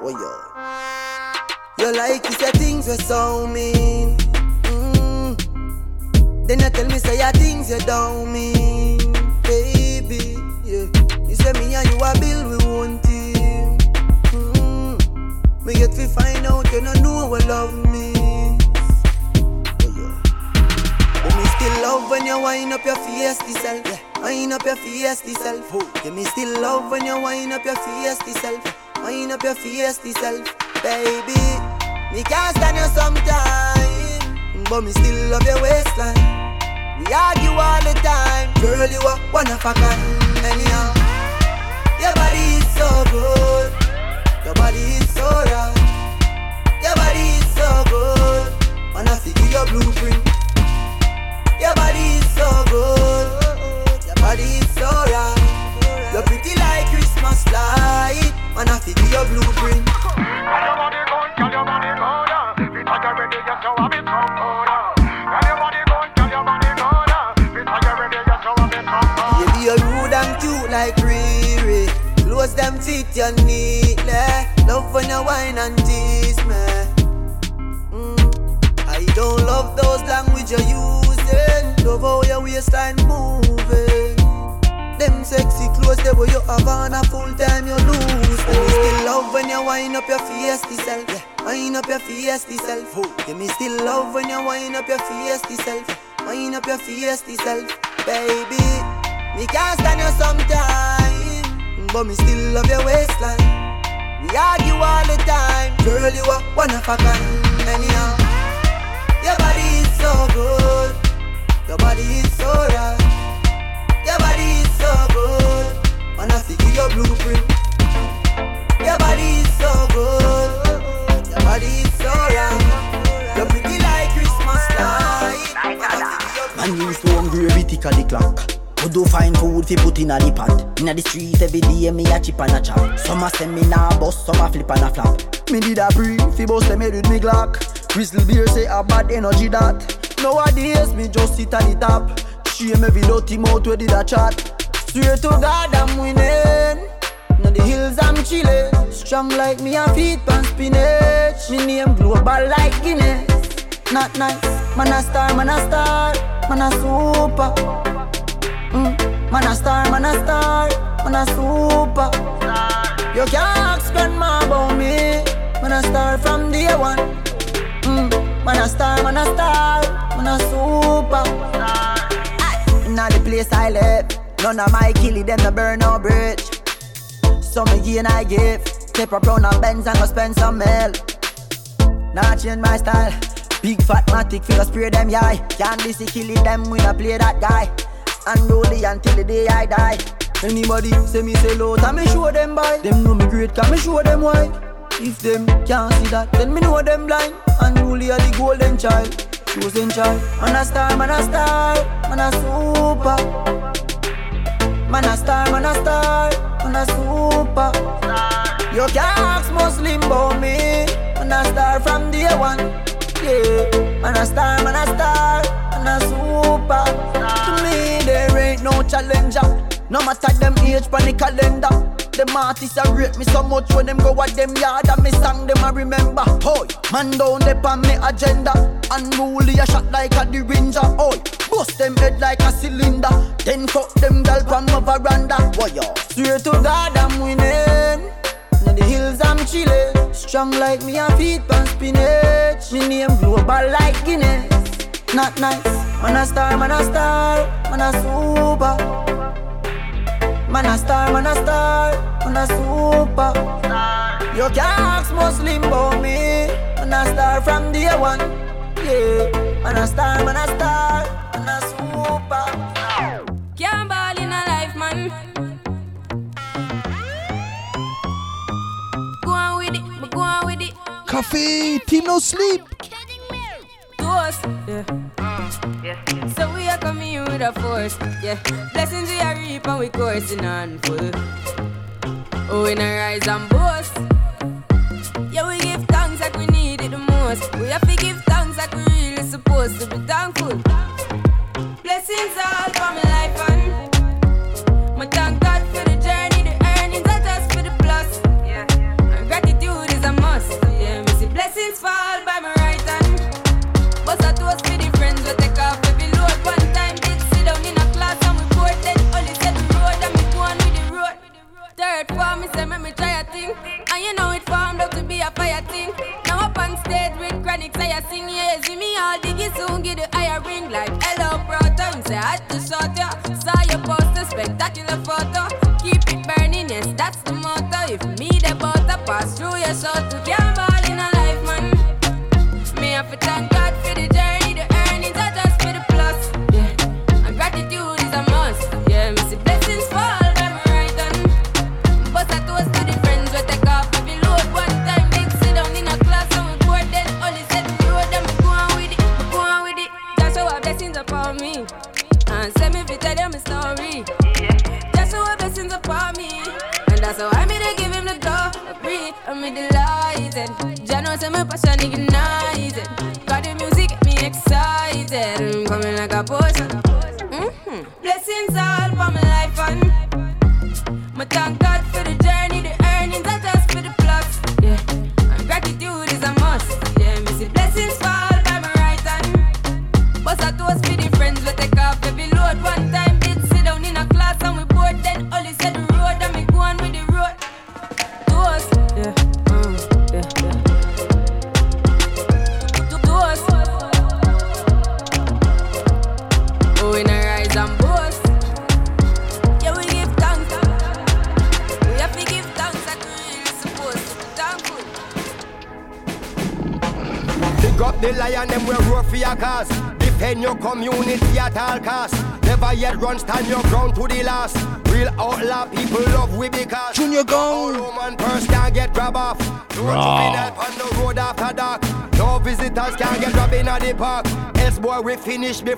Oh yo, you like you say things we so mean. Mm. Then you tell me say your things you don't mean, baby. Yeah, you say me and you are build we one team. Mm. Me get to find out you don't know what love means. Oh yeah, but me still love when you wind up your face, self. Yeah. Wind up your face, self. Give me still love when you wind up your face, self. Wind up your face, self, baby. Me can't stand you sometime, but me still love your waistline. We argue all the time, girl. You are one of a kind, anyhow. Your body is so good, your body is so right. Your body is so good, and I see your blueprint. Your body is so good, your body is so right. You're pretty like Christmas light, and I see your blueprint. You be a rude and cute like Riri. Close them feet, you neatly. Love when you wine and tease me. Mm. I don't love those language you're using. Love how your waistline moving. Them sexy clothes, they where you have on a full time you lose. And me still love when you wind up your face, self. Yeah. Wind up your face, self. Yeah, me still love when you wind up your face, self. Wind up your face, self, baby. Me can't stand you sometime, but me still love your waistline. We argue all the time, girl. You are one of a kind, anyhow. Your body is so good, your body is so right. Good, and I see your blueprint. Your body is so good, your body is so right. You're pretty like Christmas light. Man used to hungry every tick of the clock. Who do find food fi put in a the pot. Inna the street every day me a chip and a chop. Some a send me na bust, some a flip and a flap Me did a breathe, fi bust them head with me Glock. Crystal beer say a bad energy that Nowadays me just sit at the top. Shame every dirty mouth where did a chat Swear to God I'm winning. Now the hills I'm chillin' Strong like me and feet pan spinach. Me name global like Guinness. Not nice, man a star, man a star. Man a super. Mm. Man a star, man a star. Man a super. You can't ask grandma about me. Man a star from day one. Mm. Man a star, man a star. Man a super. Inna the place I live None of my killie them no burn no bridge. So me gain I give. Tip up round a Benz and go spend some mil Nah change my style. Big fat matic feel spray them yai. Can't be see killing them when I play that guy. And Unruly until the day I die. Anybody say me say low, time me show them by Them know me great, can me show them why. If them can't see that, then me know them blind. Unruly are the golden child. Chosen child. Man a star, man a star Man a super Man a star, man a star Man a super You can't ask Muslim about me Man a star from day one. Yeah, man a star, man a star, man a super. To me there ain't no challenger. No matter them age pon the calendar. Them artists are rate me so much when them go at them yard and me song them I remember. Hoy, man down there on me agenda. Unruly a shot like a derringer. Hoy, bust them head like a cylinder. Then fuck them gal from my veranda. Why yo? Swear to God I'm winning. In the hills I'm chilling. Strong like me and feet on spinach. Me name global like Guinness. Not nice. Man a star, man a star, man a super. Man a star, man a star, man a super. You can't ask Muslim about me. Man a star from day one. Yeah, man a star, man a star, man a super. Can't ball in a life, man. Go on with it, go on with it. Cafe, team no sleep. Toast, yeah. So we are coming here with a force, yeah. Blessings we are reap and we coursing on full. Oh, we not rise and boast. Supposed to be thankful. Blessings all for my life and my thank God for the journey, the earnings are just for the plus. And gratitude is a must. Yeah, me see blessings fall by my right hand. But I toast for the friends we take off every load. One time did sit down in a class and we bored then only said the road and me go on with the road. Third form, me say me me try a thing, and you know it formed up to be a fire thing. Now up on stage with Chronixx, say I sing yeah, see me all diggy soon get the higher ring like hello brother. Me say I had to shot ya, saw your poster, spectacular photo. Keep it burning, yes that's the motto. If me the butter pass through your soul to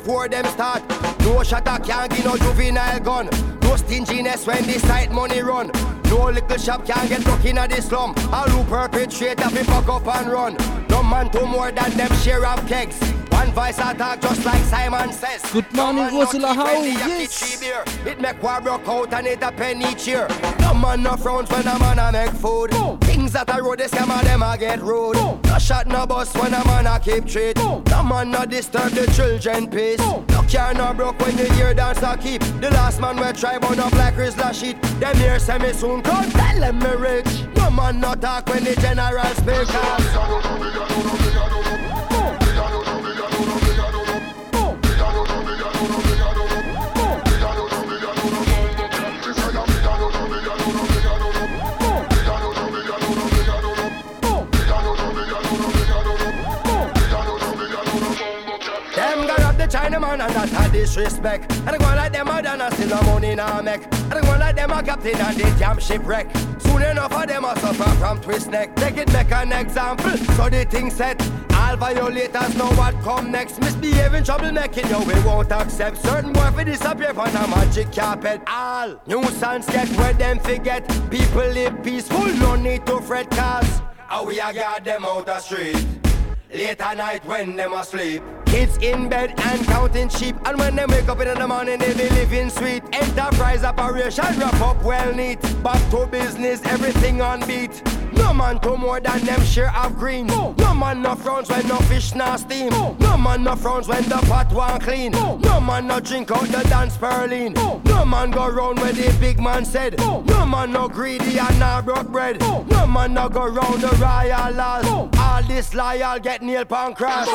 before them start. No shutter can't give no juvenile gun. No stinginess when the site money run. No little shop can get broke in the slum. All who perpetrate have fuck up and run. No man do more than them share of kegs. One voice attack just like Simon says. Good morning, No man Ursula not Howe, yes. It make war broke out and it a pen each year. No man no frowns when a man a make food. That a road, they scam and them a get rude. No shot no bus when a man a keep treat. No man no disturb the children peace. No car no broke when the hear dance a keep. The last man we try burn up like Rizla sheet. Them here say me soon come tell them me rich. No man no talk when the general speak. Disrespect. I go like them done and still no money now make. I go like them a captain and the damn shipwreck. Soon enough of them a suffer from twist neck. Take it make an example, so the thing set. All violators know what come next. Misbehaving, troublemaking, yo, we won't accept. Certain boy for disappear from a magic carpet. All nuisance get where them forget. People live peaceful, no need to fret cause. how we a guard them out the street. Late at night when them asleep. Kids in bed and counting sheep. And when they wake up in the morning, they be living sweet. Enterprise operation wrap up well neat. Back to business, everything on beat. No man to more than them share of green. No, man no frowns when no fish not steam. No, man no frowns when the pot won't clean. No, man no drink out the dance Perlin. No, man go round where the big man said. No, man no greedy and not broke bread. No, no man no go round the royal laws. All this loyal get nail pan crash.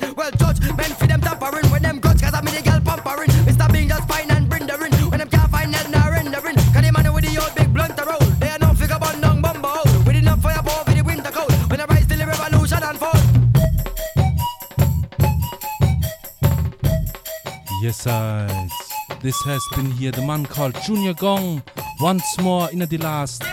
No. This has been here the man called Junior Gong once more in the last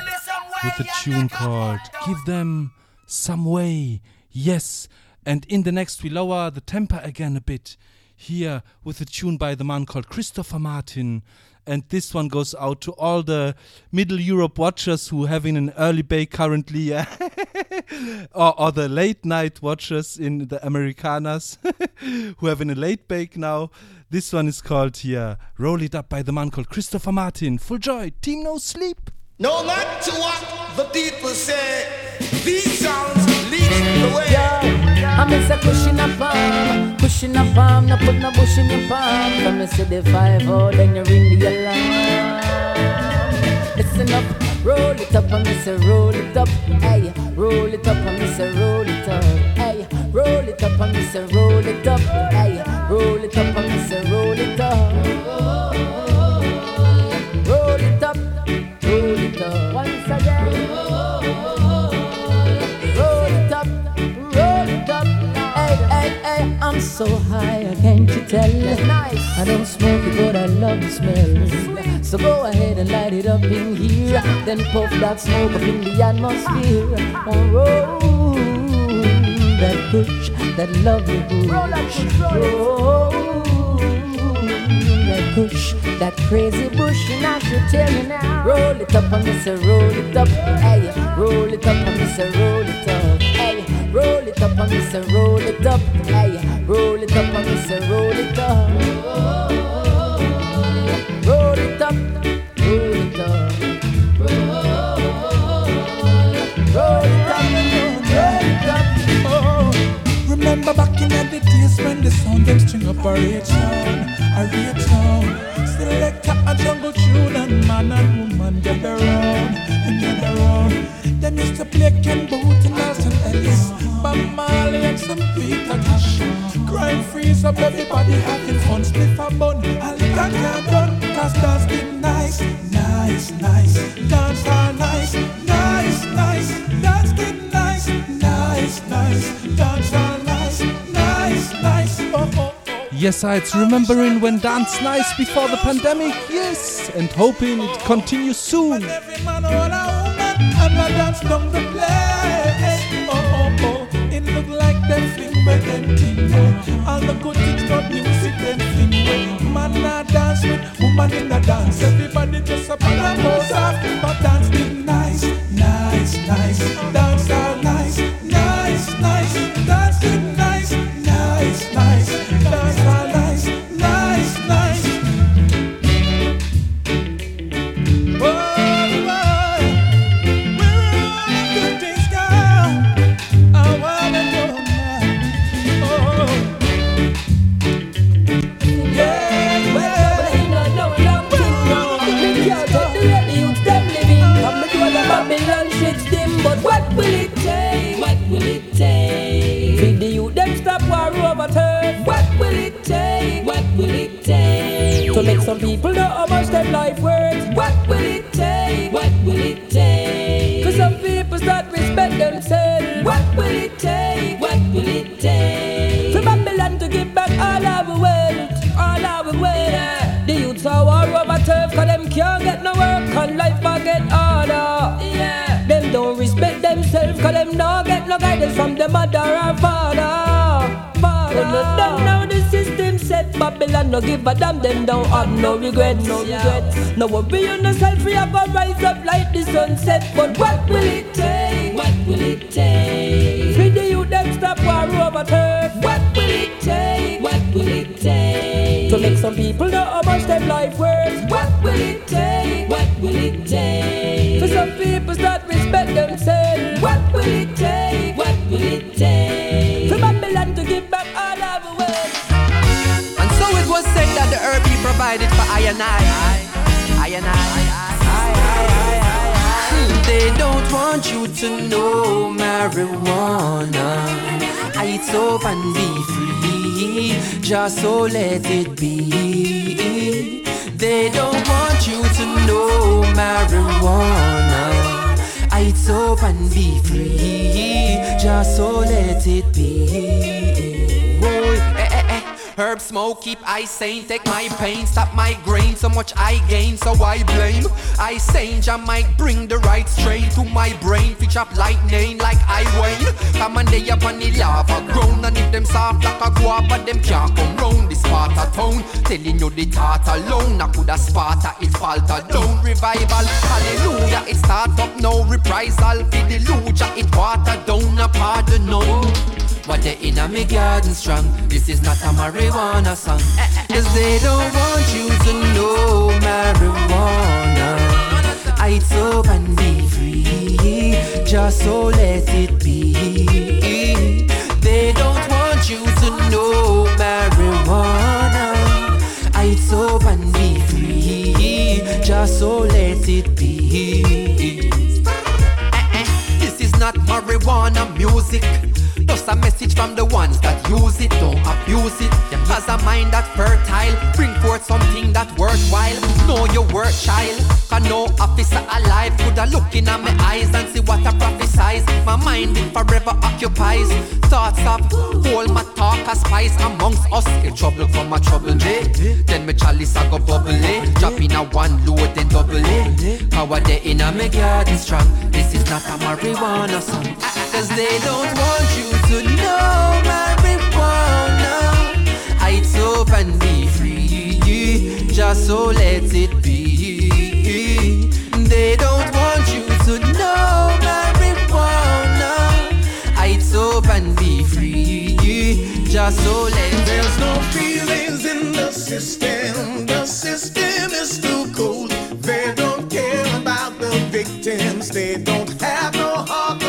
with a tune called Give Them Some Way. Yes, and in the next we lower the temper again a bit here with a tune by the man called Christopher Martin And this one goes out to all the Middle Europe watchers who having an early bake currently, or, or the late night watchers in the Americanas who having a late bake now. This one is called here Roll It Up by the man called Christopher Martin. Full joy, Team No Sleep. No matter what the people say, these sounds lead the way. Yeah. I miss a pushing a palm, pushing a palm, no put no bush in your palm. Come and see the five oh, then you ring the alarm. Listen up, roll it up, and miss a roll it up, hey, roll it up, and miss a roll it up, hey, roll it up, on this and miss a roll it up, hey, roll it up, and miss a roll it up. One side. Roll it up, roll it up. Hey, hey, hey, I'm so high, I can't you tell? Nice. I don't smoke it, but I love the smell. So go ahead and light it up in here. Then puff that smoke up in the atmosphere. Ah. Oh, roll that push, that lovely push. Roll that push, that crazy bush. And I should tell you now. Roll it up, and me say roll it up. Hey, roll it up, and me say roll it up. Hey. Roll it up and me say roll it up. Hey, roll it up and me say roll it up. Roll it up, roll it up. Roll it up, remember back in the days when the sound them string up a sound, a sound. Selector a jungle tune and man and woman get around and get around. Them used to play Ken Boothe and Alton Ellis, Bob Marley and some Peter Tosh. Crime free, so everybody having fun. Sniff a bun, all that can't done. Cause dance get nice, nice, nice. Dance all nice, nice, nice. Dance get nice, nice, nice. Dance all Yes, I. It's remembering when dance nice before the pandemic, yes, and hoping it continues soon. Man a and dance a with woman in the dance. Everybody just and a pose off, but dance some people know how much their life worth. What will it take? What will it take? For some people start respect themselves. What will it take? What will it take? For Babylon to give back all our wealth, all our wealth. The youths are war over turf, cause them can't get no work, and life a get harder. Yeah. Them don't respect themselves, cause them not get no guidance from the mother or father. No give a damn, them don't have no regrets. No regrets. No worry on yourself, we are gonna rise up like the sunset. But what will it take? What will it take? Free the youth, them stop war over turf. What will it take? What will it take? To make some people know how much their life worth. What will it take? What will it take? Provided for I and I. I and I. They don't want you to know marijuana. I it's up and be free, just so let it be. They don't want you to know marijuana. I it's up and be free, just so let it be. Herb smoke, keep I sane. Take my pain, stop my grain. So much I gain, so I blame. I sane, I might bring the right strain to my brain. Fitch up lightning like I wane. Come on, they up on the lava ground. And if them soft like a guava, them can't come round this part of town. Telling you the thought alone, I coulda Sparta, it falter down. Revival, hallelujah, it start up now. Reprisal, for the lucha, it water down, a pardon no. But they in a me garden strong. This is not a marijuana song. Cause they don't want you to know marijuana. It's up and be free. Just so let it be. They don't want you to know marijuana. It's up and be free. Just so let it be. Eh, eh, this is not marijuana music. Just a message from the ones that use it, don't abuse it. Has a mind that fertile, bring forth something that worthwhile. Know your worth, child. Can no officer alive could a look in my eyes and see what I prophesize. My mind it forever occupies. Thoughts of all my talk a spice amongst us. In trouble from my trouble day. Then my chalice I go bubble it. Drop in a one load then double it. Power day in a me garden strong. This is not a marijuana song. Cause they don't want you to know marijuana. It's up and be free. Just so let it be. They don't want you to know marijuana. It's up and be free. Just so let it be. There's no feelings in the system. The system is too cold. They don't care about the victims. They don't have no heart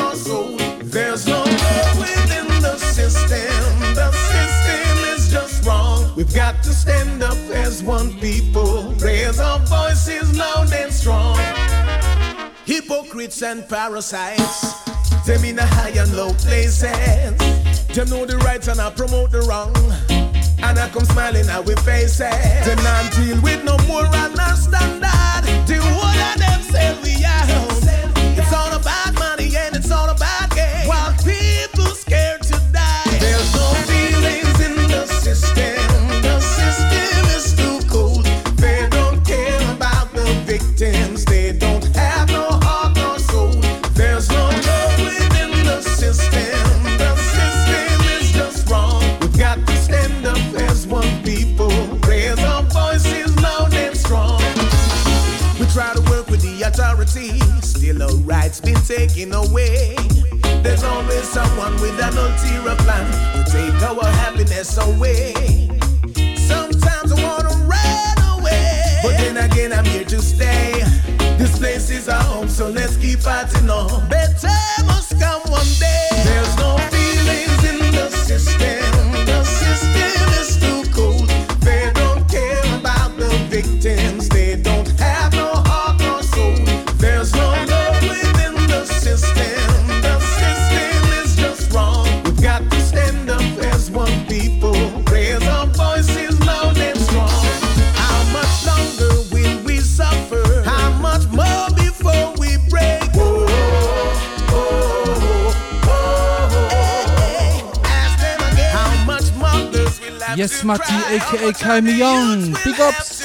We've got to stand up as one people. Raise our voices loud and strong. Hypocrites and parasites. Them in the high and low places. Them know the right and I promote the wrong. And I come smiling at we faces. Them not deal with no moral standard. The whole of them say we are. It's all authorities. Still our rights been taken away. There's always someone with an ulterior plan to take our happiness away. Sometimes I wanna run away, but then again I'm here to stay. This place is our home, so let's keep fighting on. Better must come one day. There's no feelings in the system. Yes, Matti, aka Kaimi Young. Big ups.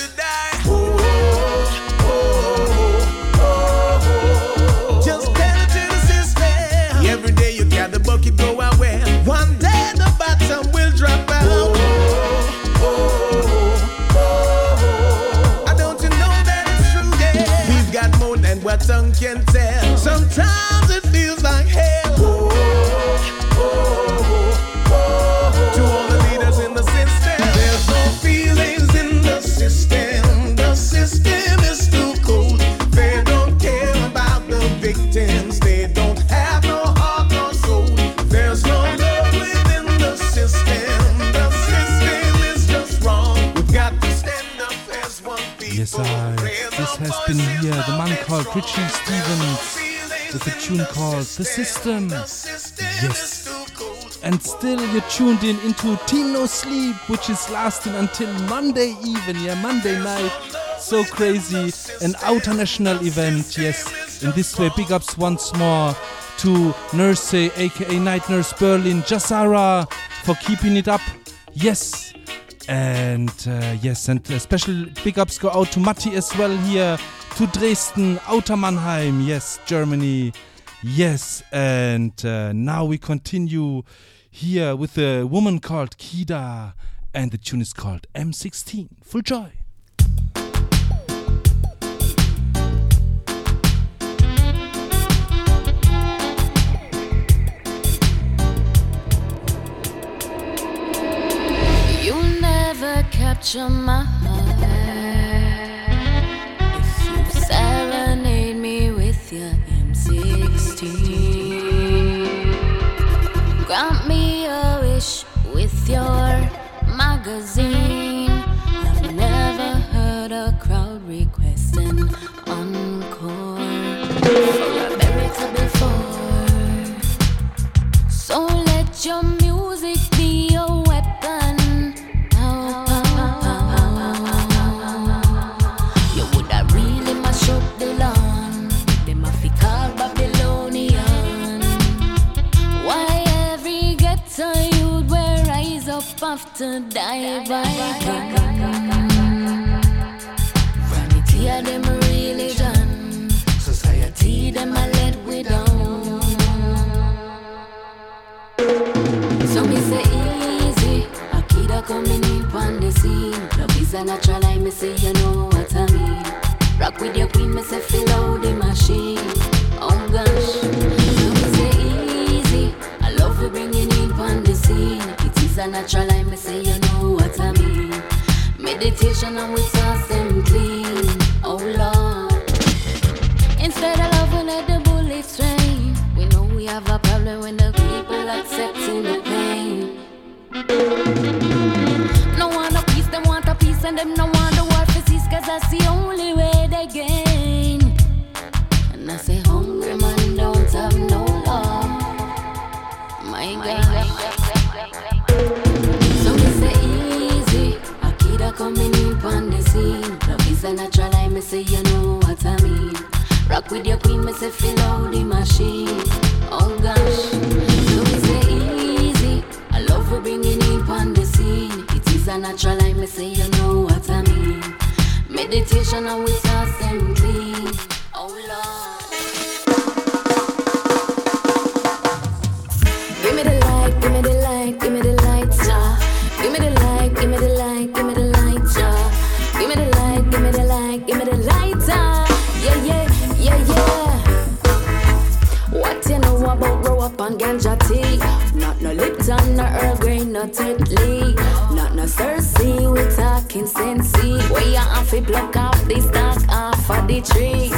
Called Richie Stephens with a tune called The System. Yes. And still you're tuned in into Team No Sleep, which is lasting until Monday even. Yeah, Monday night. So crazy. An international event. Yes. In this way, big ups once more to Nurse, aka Night Nurse Berlin, Jasara, for keeping it up. Yes. And uh, yes, and uh, special big ups go out to Matti as well here, to Dresden, Outer Mannheim, yes, Germany, yes. And uh, now we continue here with a woman called Kida, and the tune is called M16. Full joy. You never capture my M16. Grant me a wish with your magazine. I've never heard a crowd request an encore for a miracle before. So let your die gun? Vanity a them religion. Society them a let we down. So me say easy, a kid a coming in on the scene. Love is a natural, I me say you know what I mean. Rock with your queen, me say fill out the machine. Oh gosh, so me say easy, I love we bringing in on the scene. It is a natural, I And we them. Oh Lord. Instead of loving let the bullets rain, we know we have a problem when the people accepting the pain. No want a peace, them want a peace, and them no want the cause that's the only say you know what I mean. Rock with your queen, me say fill out the machine. Oh gosh, me say easy. I love we bringing in on the scene. It is a natural, I me say you know what I mean. Meditation and we toss them clean. Oh Lord. Tetley. Not no Cersei, we talking sensei. Where you have to pluck off the stalk off of the tree.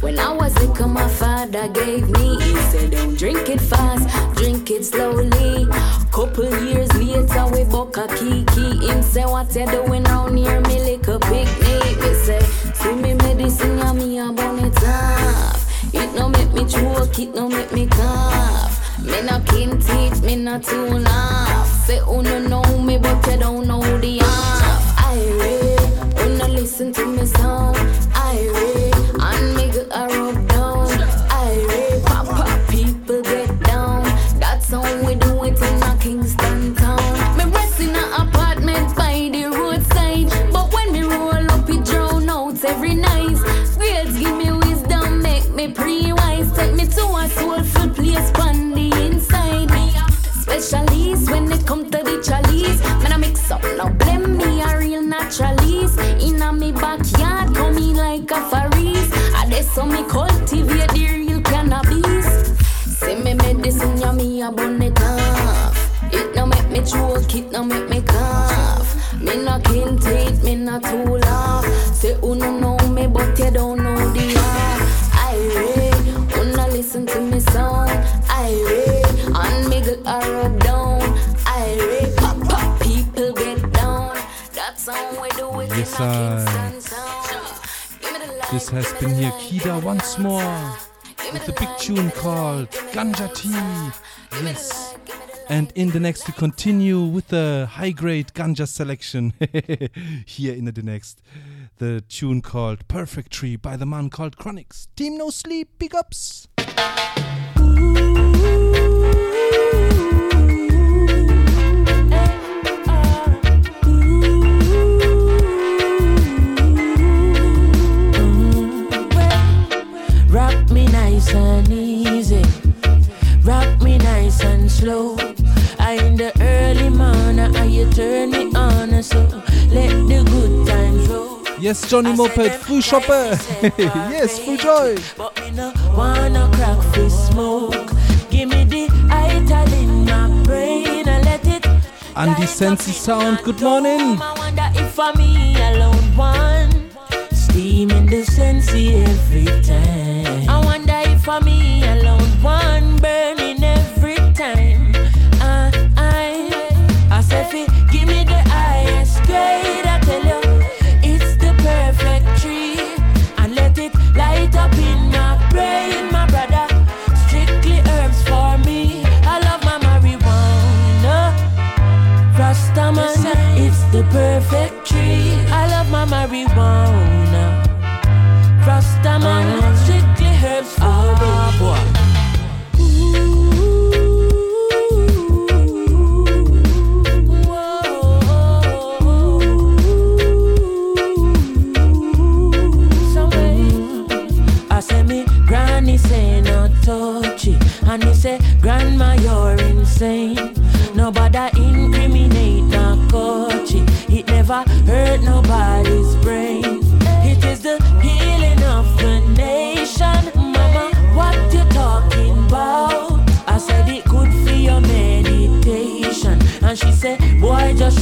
When I was little, my father gave me. He said, Don't drink it fast, drink it slowly. Couple years later, we buck a kiki. Him say, What you doing round here, me little picnic? Me say, See me medicine, yeah, me a burn it off. It no make me choke, it no make me cough. Me no kin teeth, me no too laugh. Say, oh no know me, but you don't know the half. I read, oh no listen to me song. I read, and me get a This has been here Kida once more with the big tune called Ganja Tea. Yes. And in the next, we continue with the high grade ganja selection. here in the next, the tune called Perfect Tree by the man called Chronixx. Team No Sleep, big ups. Ooh. Me nice and easy. Rock me nice and slow. I in the early morning, and you turn me on, so let the good times roll. Yes, Johnny Moped, shopper. yes, Früh Joy. But me no wanna crack for smoke. Give me the ital in my brain and let it. Andy Sensi Sound, good morning. I wonder if for me alone one steam in the sensi every time. For me alone. One burning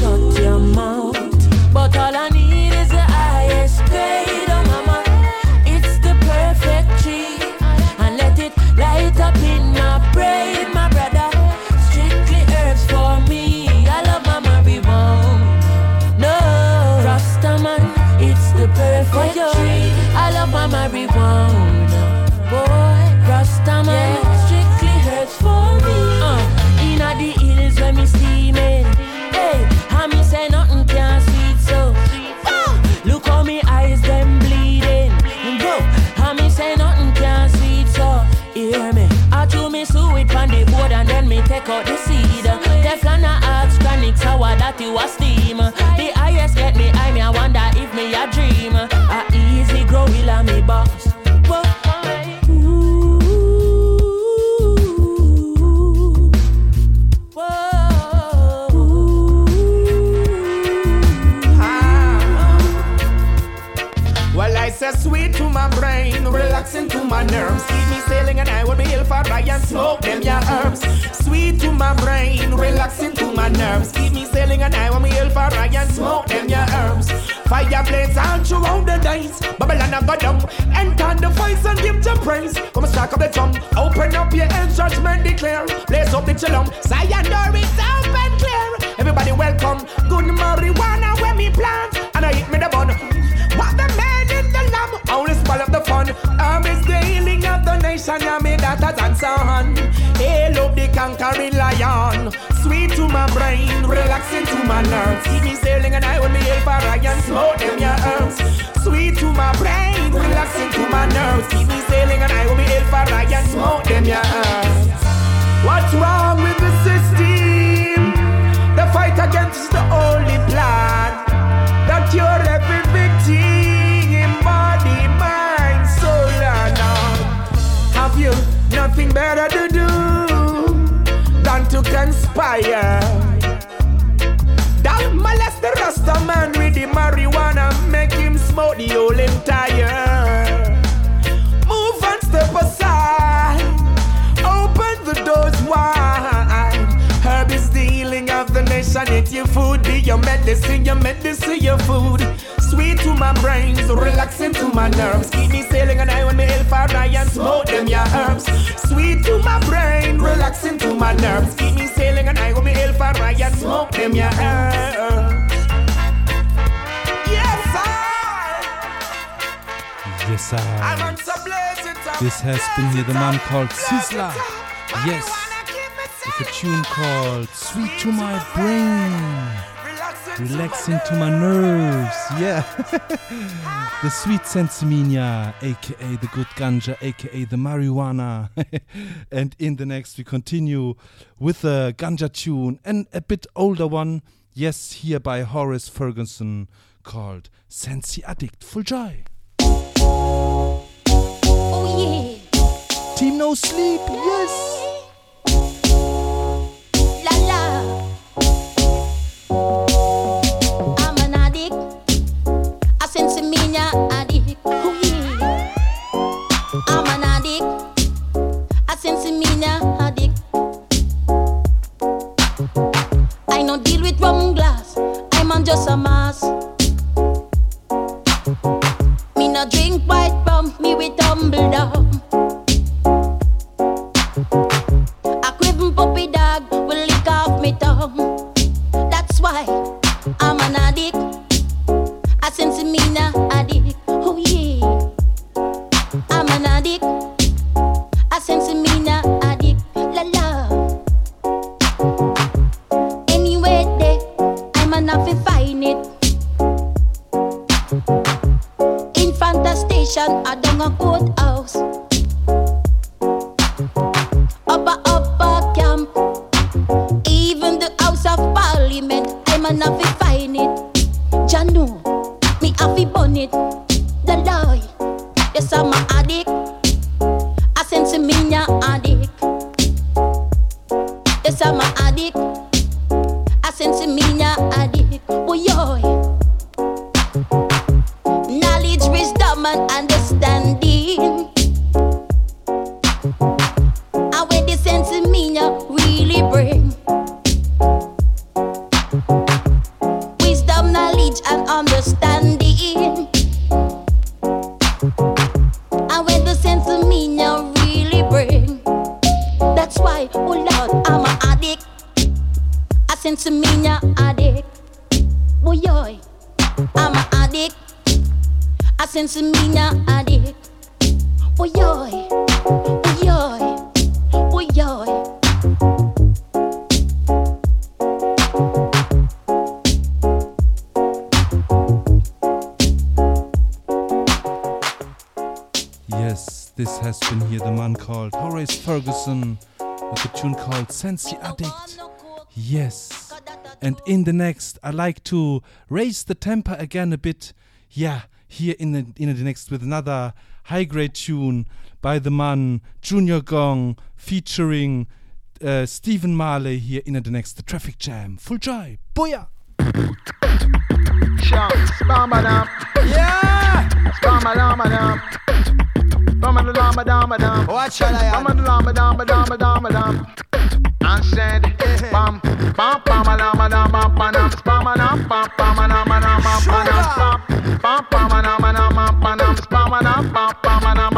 boy I and smoke them your herbs. Fire blades all throughout the days. Babylon I go down. Enter the voice and give your praise. Come and strike up the tongue. Open up your head, judgment declare. Blaze up the chillum. Zion door is open clear. Everybody welcome. Good marijuana when me plant. And I hit me the bun. What the man in the lamb, only spoil up the fun. Um, is the healing of the nation, yeah, me that a dance on. Hail up the conquering lion. Uh. Sweet to my brain, relaxing to my nerves. Keep me sailing and I will be ill for I and smoke them your herbs. Sweet to my brain, relaxing to my nerves. Keep me sailing and I will be ill for I and smoke them your herbs. What's wrong with the system? The fight against the only plan that cure every victim, in body, mind, soul, and all. Have you nothing better to to conspire? Don't molest the Rasta man with the marijuana, make him smoke the whole entire. Move and step aside, open the doors wide. Herb is the healing of the nation. Eat your food, be your medicine, your medicine, your food. My brains, relaxing to my nerves. Keep me sailing and I want me ill for I and smoke them your herbs. Sweet to my brain, relaxing to my nerves. Keep me sailing and I want me ill for I and smoke them your herbs. Yes, I. Yes, I'm sir. on some blaze it up. This has been here the man called Sizzla. Yes. With a tune called Sweet to My Brain. Relaxing to my nerves. Yeah. the sweet sensimania, aka the good ganja, aka the marijuana. and in the next, we continue with a ganja tune and a bit older one. Yes, here by Horace Ferguson called Sensi Addict. Full joy. Oh yeah. Team No Sleep. Yes. Sensi Addict. Yes. And in the next, I like to raise the temper again a bit. Yeah, here in the in the next with another high grade tune by the man Junior Gong featuring uh, Stephen Marley here in the next the traffic jam. Full joy. Booyah! Shout, spam Yeah! Spam-a-dam-a-dam. Spam-a-dam-a-dam-a-dam. What shall I add? Spam-a-dam-a-dam-a-dam-a-dam. I said, bam, bam, bam, a dam, a dam, bam, bam, bam, spam, a dam, bam, bam, a dam, a dam, bam, bam, bam, bam, bam, a dam, a dam, bam, bam, bam, spam, a dam, bam, bam, a dam, a dam, bam,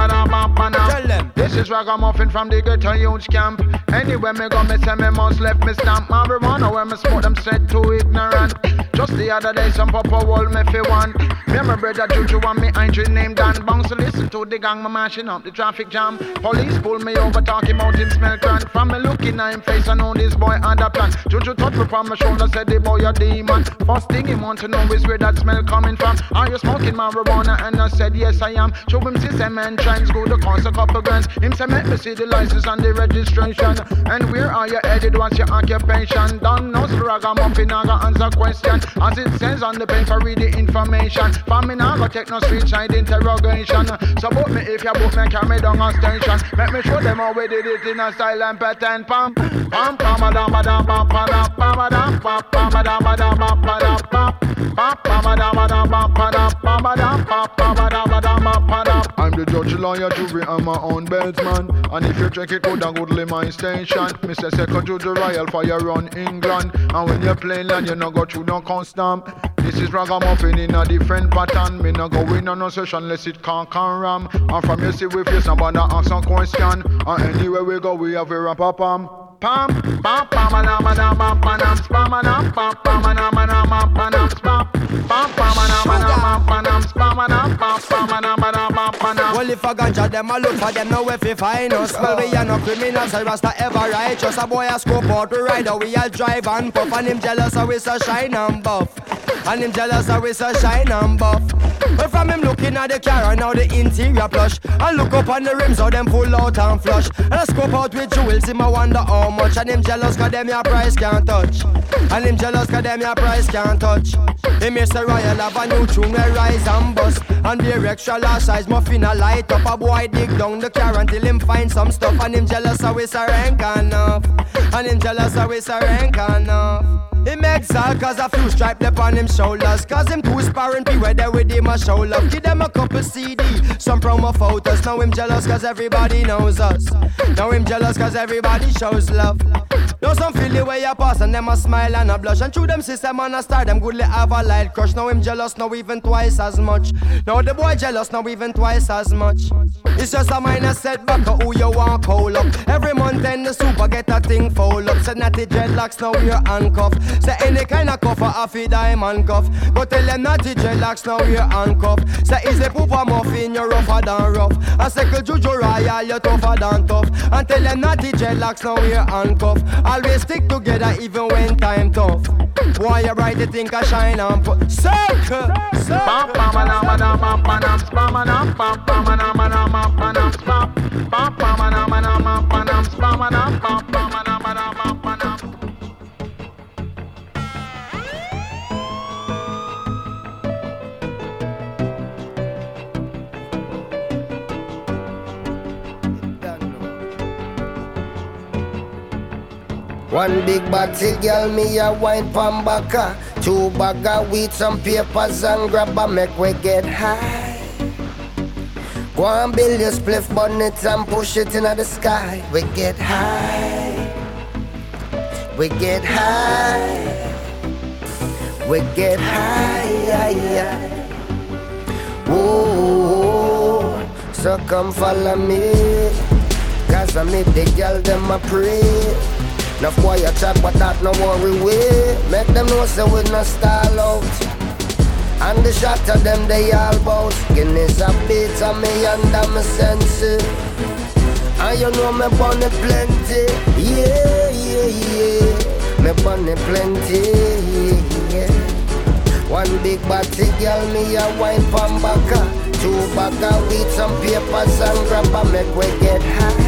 This is ragamuffin from the ghetto youth camp. Anywhere me go, me say me must left me stamp. Marijuana when me smoke them said too ignorant. Just the other day, some papa wall me fi one. Me and my brother Juju and me Andrew named Dan Bounce listen to the gang, me mashing up the traffic jam. Police pull me over, talking about him smell crank. From me looking at him face, I know this boy had a plan. Juju touch me from my shoulder, said the boy a demon. First thing he want to know is where that smell coming from. Are you smoking marijuana? And I said yes I am. Show him system and trends, go to cost a couple grants. Him say make me see the license and the registration. And where are you headed? What's your occupation? Don't know ragamuffin, I got answer question. As it says on the paper, read the information. For me now, go take no street side interrogation. So book me if you book me, carry down a station. Make me show them how we did it in a style and pattern. Pam, pam, pam, pam, pam, pam, pam, pam, pam, pam, a dam, pam, pam, a a dam, pa. I'm the judge, lawyer, jury, I'm my own beltsman. And if you check it good and goodly my station, Mr. Second to the Royal Fire run England. And when you play land, you no go through no custom. This is ragamuffin in a different pattern. Me no go in on no session unless it can't can ram. And from you see we face somebody ask some question. And anywhere we go, we have a rap a pam. Pam, pam, pam, a dam, a dam, pam, pam, dam, spam, a dam, pam, pam, a dam, a dam, pam, pam, dam, spam, pam, pam, a dam, a dam, pam, pam, dam, spam, a dam, pam, pam, a dam, a dam, pam, pam, dam. Well, if I ganja them, I look for them now if you find us. Well, we are no criminals, I rasta ever right. righteous. A boy a scope out to ride, we all drive and puff. And him jealous, so we so shine and buff. And him jealous, so we so shine and buff. Well, from him looking at the car and now the interior plush. And look up on the rims, how them pull out and flush. And I scope out with jewels, him I wonder how much. And him jealous, cause them your price can't touch. And him jealous, cause them your price can't touch. Him Mr. Royal have a new tune where rise and bust. And be extra large size muffin a light up. A boy dig down the car until him find some stuff. And him jealous, how it's a rank enough. And him jealous, how it's a rank enough. Him exile cause a few stripe up on him shoulders. Cause him too sparring be where there with him a show love. Give them a couple CD, some promo photos. Now him jealous cause everybody knows us. Now him jealous cause everybody shows love. Now some feel the way you pass and them a smile and a blush. And through them system and a star them goodly have a light crush. Now him jealous now even twice as much. Now the boy jealous now even twice as much. It's just a minor setback of who you want call up. Every month in the super get a thing full up. Said natty dreadlocks now we're handcuffed Say any kind of cuff a fi diamond cuff But tell them natty dreadlocks now we're handcuffed Say is a muffin you're rougher than rough I say Juju Royal you're tougher than tough And tell them natty dreadlocks now we're handcuffed Always stick together even when time tough. Why you bright, you think I shine and put circle, circle. One big body girl, me a wine pan baka. Two bag of weed, some papers and grab a make we get high. Go and build your spliff bonnet and push it into the sky. We get high. We get high. We get high. Whoa, so come follow me. Cause I make the girl them a pray. Enough boy a chat, but that no worry we. Make them know say we no style out. And the shot of them they all bout. Guinness a bit of me under my senses. And you know me bunny plenty. Yeah, yeah, yeah. Me bunny plenty. Yeah. One big body girl, me a wine from baka. Two baka with some papers and grab a make we get high.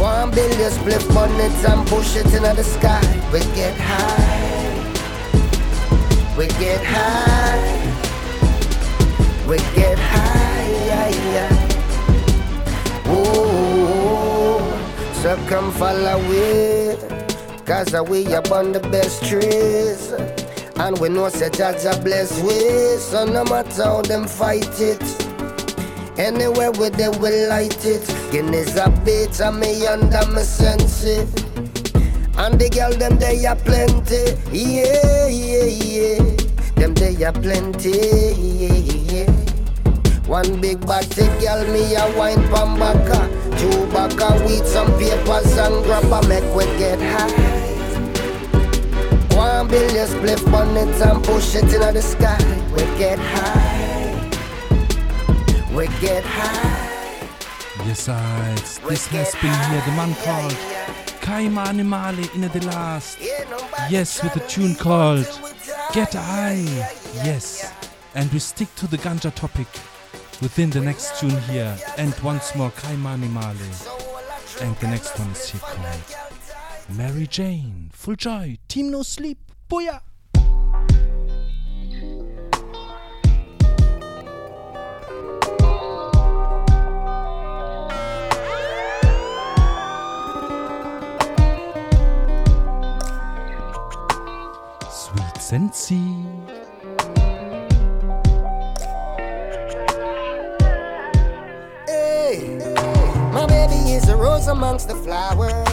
One billion split bonnets and push it into the sky. We get high. We get high. We get high. Yeah, yeah. Ooh, so come follow we. Cause we up on the best trees. And we know as a blessed way. So no matter how them fight it. Anywhere where they will light it. Guinness a bit of me under my senses. And the girl them they are plenty. Yeah, yeah, yeah. Them they are plenty. Yeah, yeah. One big body girl me a wine from baka. Two baka with some papers and grab a make we get high. One billion split bonnet and push it into the sky. We get high. We get high. Yes, sides. This has been here the man called Kaima Animale in the last. Yes, with a tune called Get High. Yes. And we stick to the ganja topic within the next tune here. And once more Kaima Animale. And the next one is here called Mary Jane. Full joy. Team No Sleep. Booyah! Sensi. Hey, my baby is a rose amongst the flowers.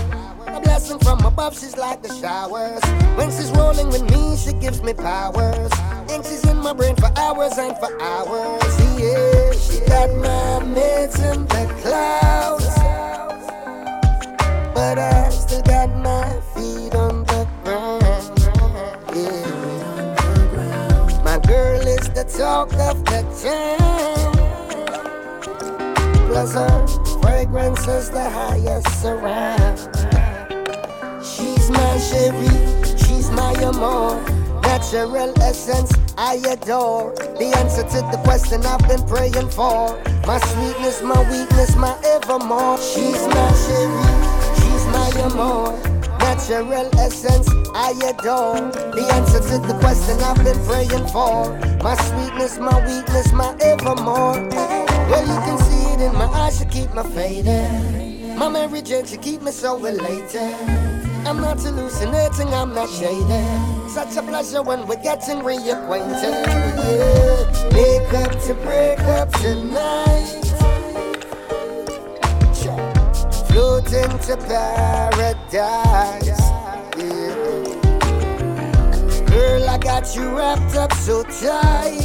A blessing from above, she's like the showers. When she's rolling with me, she gives me powers. And she's in my brain for hours and for hours. Yeah, she got my meds in the clouds. But I still got my talk of the town. Plus fragrance is the highest around. She's my cherie, she's my amour. Natural essence, I adore. The answer to the question I've been praying for. My sweetness, my weakness, my evermore. She's my Cherie, she's my amour. Natural essence, I adore. The answer to the question I've been praying for. My sweetness, my weakness, my evermore. Well, you can see it in my eyes, she keep me faded. My Jane, she keep me so elated. I'm not hallucinating, I'm not shady. Such a pleasure when we're getting reacquainted. Yeah. Make up to break up tonight. Floating to paradise. Yeah. Girl, I got you wrapped up so tight.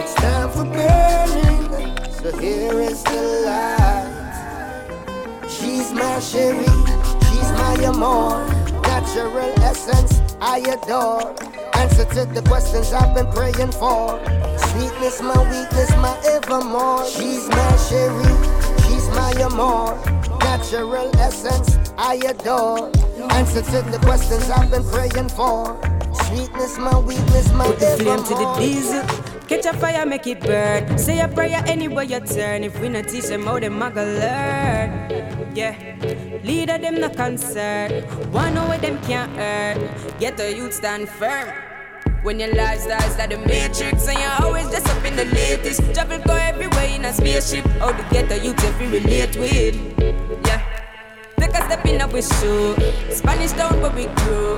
It's time for burning. So here is the light. She's my Cherie, she's my amour. Natural essence, I adore. Answer to the questions I've been praying for. Sweetness, my weakness, my evermore. She's my Cherie, my amour. Natural essence, I adore. Answer to the questions I've been praying for. Sweetness, my weakness, my Put the flame to the diesel. Catch a fire, make it burn. Say a prayer anywhere you turn. If we not teach them how them a learn. Yeah, leader them not concerned. One know where them can't earn. Get the youth stand firm. When your lifestyle's like the matrix and you're always dressed up in the latest. Travel go everywhere in a spaceship. How to get the youth if we relate with. Yeah. Take a step in up with shoe. Spanish town but we grew.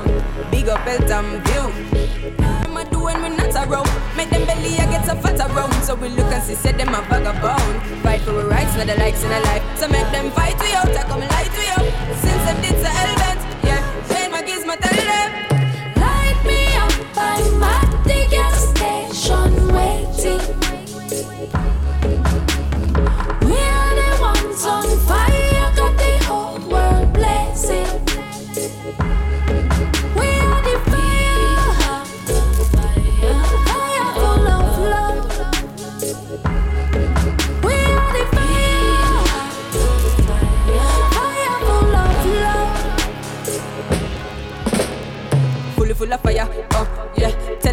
Big up Elton view. I'ma do when we not around. Make them belly I get so fat around. So we look and see, say them a vagabond. Fight for our rights, not the likes in a life. So make them fight we out, I come light we up. Since them did so element, waiting.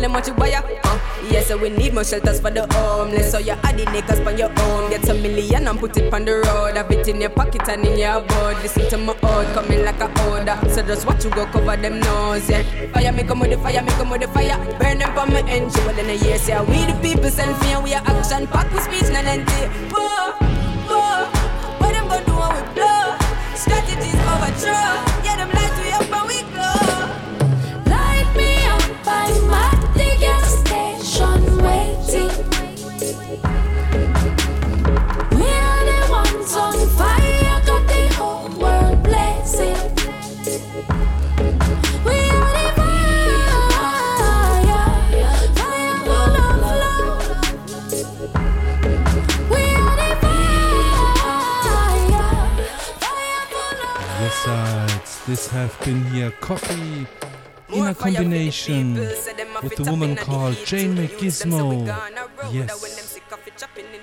Them what you wire, oh yeah. So we need more shelters for the homeless. So you add the niggas on your own. Get a million and put it on the road. Have it in your pocket and in your board. Listen to my old coming like a order. So just watch you go cover them nose, yeah. Fire me come with the fire, me come with the fire. Burn them for my engine. Well in a year, say we the people send fear. We are action pack with speech, not empty. Whoa, whoa. What them gonna do when we blow? Strategies overthrow. Yeah, them lights coffee in a combination with a woman called Jane McGizmo. Yes.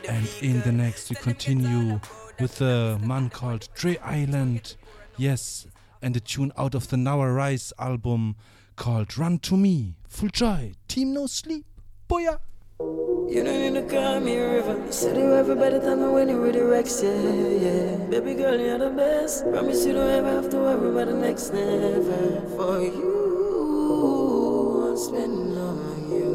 And in the next we continue with a man called Dre Island. Yes. And a tune out of the Now Rise album called Run to Me. Full joy. Team No Sleep. Boya. You don't need to call me river. You said you ever better than me when you were the Rex, yeah, yeah. Baby girl, you're the best. Promise you don't ever have to worry about the next never. For you, I'm spending on you.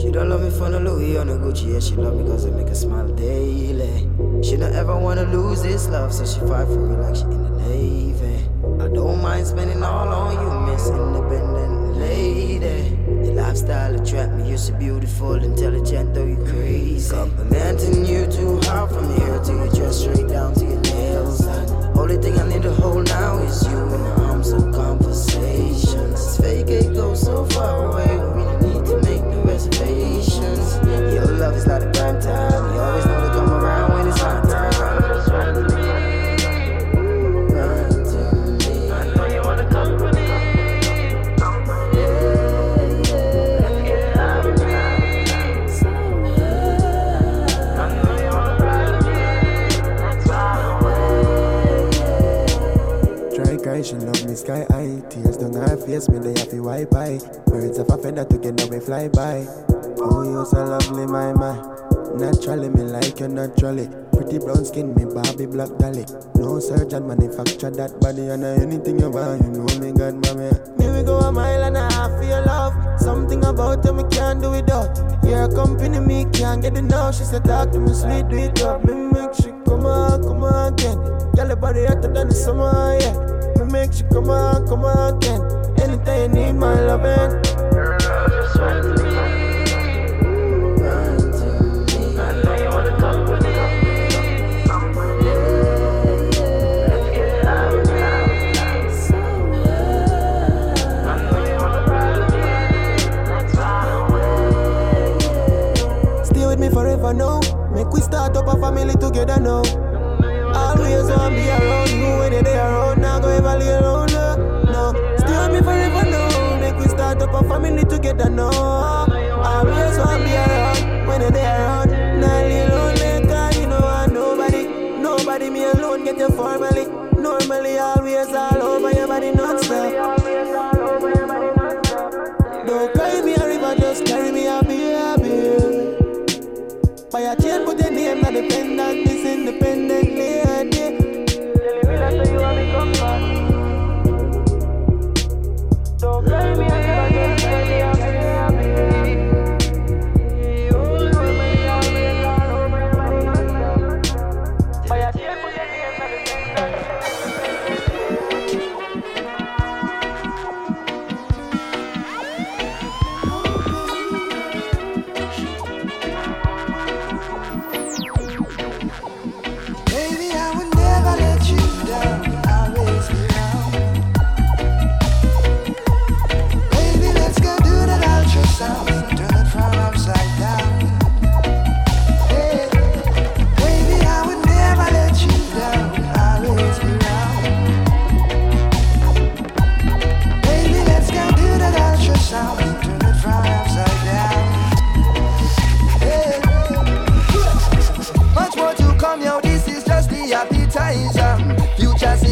She don't love me for the Louis or the Gucci, yeah. She love me cause it make her smile daily. She don't ever wanna lose this love, so she fight for it like she in the Navy. I don't mind spending all on you, Miss Independent Lady. Your lifestyle attract me, you're so beautiful, intelligent, though you're crazy. Complimenting you too hard from here to your dress, straight down to your nails. Only thing I need to hold now is you in the arms of conversations. Fake it goes so far away, we need to make no reservations. Your love is not a prime time, you always know she love me sky high. Tears down her face, me they have to wipe by. Birds of a feather together we fly by. Oh, you so lovely, my man. Naturally, me like you naturally. Pretty brown skin, me Barbie black dolly. No surgeon manufacture that body and anything you want, you know me God, mommy. Me we go a mile and a half for your love. Something about you me can't do without. Your company me can't get enough. She said talk to me sweet, do it up. Me make she come on, come on again. Girl, your body hotter than the summer, yeah. Make she come on, come on again. Anytime you need my loving. Your love just you wanna. Stay with me forever now. Make we start up a family together now. Always want be around when you're there around. Now go ever around uh, no. no. Stay with me forever now. Make we start up a family together now. Always want be around when you're there around. Now lay lonely 'cause you know I nobody, nobody me alone get you formally. Normally always all over your body non-stop. Don't cry me a river, just carry me a baby. By a chain, put your name not dependent, this independent Don't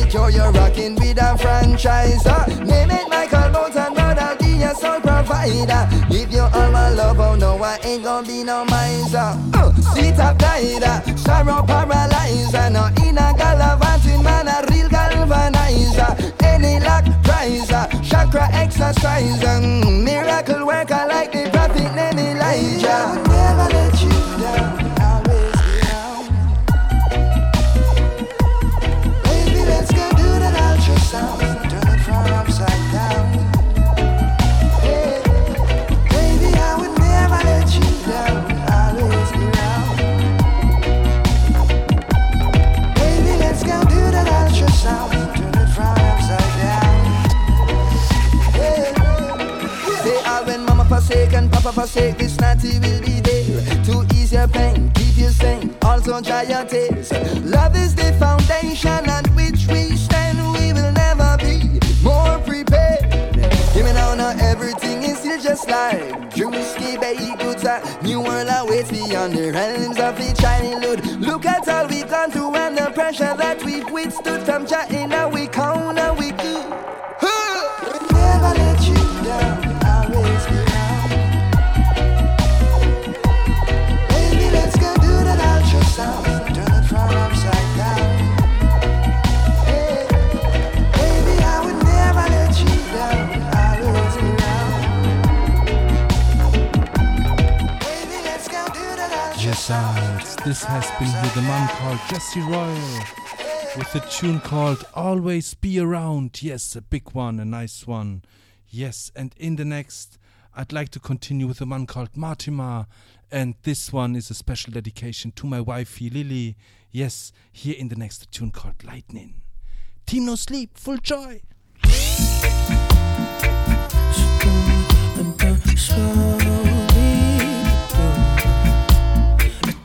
Secure, you're rocking with a franchise. Name it Michael Bolton, but I'll be your sole provider. Give you all my love, oh no, I ain't gonna be no miser. Uh, sweet up guider, sorrow paralyzer. No in a gallivanting man, a real galvanizer. Any luck prizer, chakra exerciser. Mm, miracle worker like the prophet named Elijah. I never let you down. Forsake, this natty will be there to ease your pain, keep you sane, also dry your tears. Love is the foundation on which we stand. We will never be more prepared. Give me now, now everything is still just like Drewski Bay goods. A new world awaits beyond the realms of the childhood. Look at all we've gone through and the pressure that we've withstood from chatting. Now we count This has been here the man called Jesse Royal with a tune called Always Be Around. Yes, a big one, a nice one. Yes, and in the next, I'd like to continue with a man called Mortimer. And this one is a special dedication to my wifey Lily. Yes, here in the next tune called Lightning. Team No Sleep, full joy.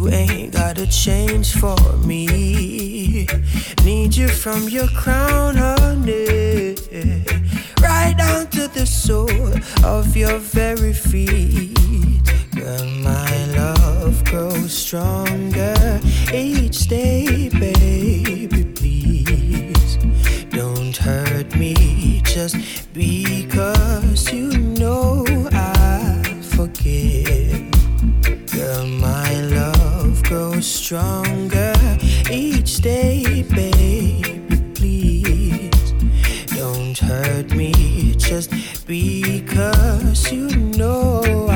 You ain't got a change for me. Need you from your crown honey, right down to the sole of your very feet. Girl, my love grows stronger each day, baby. Please don't hurt me just because you stronger each day, babe. Please don't hurt me just because you know.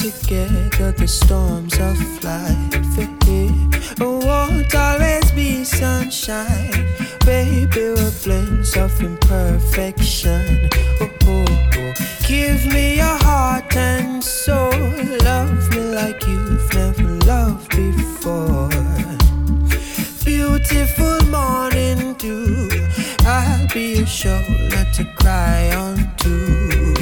together the storms of life. It won't always be sunshine. Baby, we're flames of imperfection. Oh, oh, oh. Give me your heart and soul. Love me like you've never loved before. Beautiful morning dew. I'll be your shoulder to cry on to.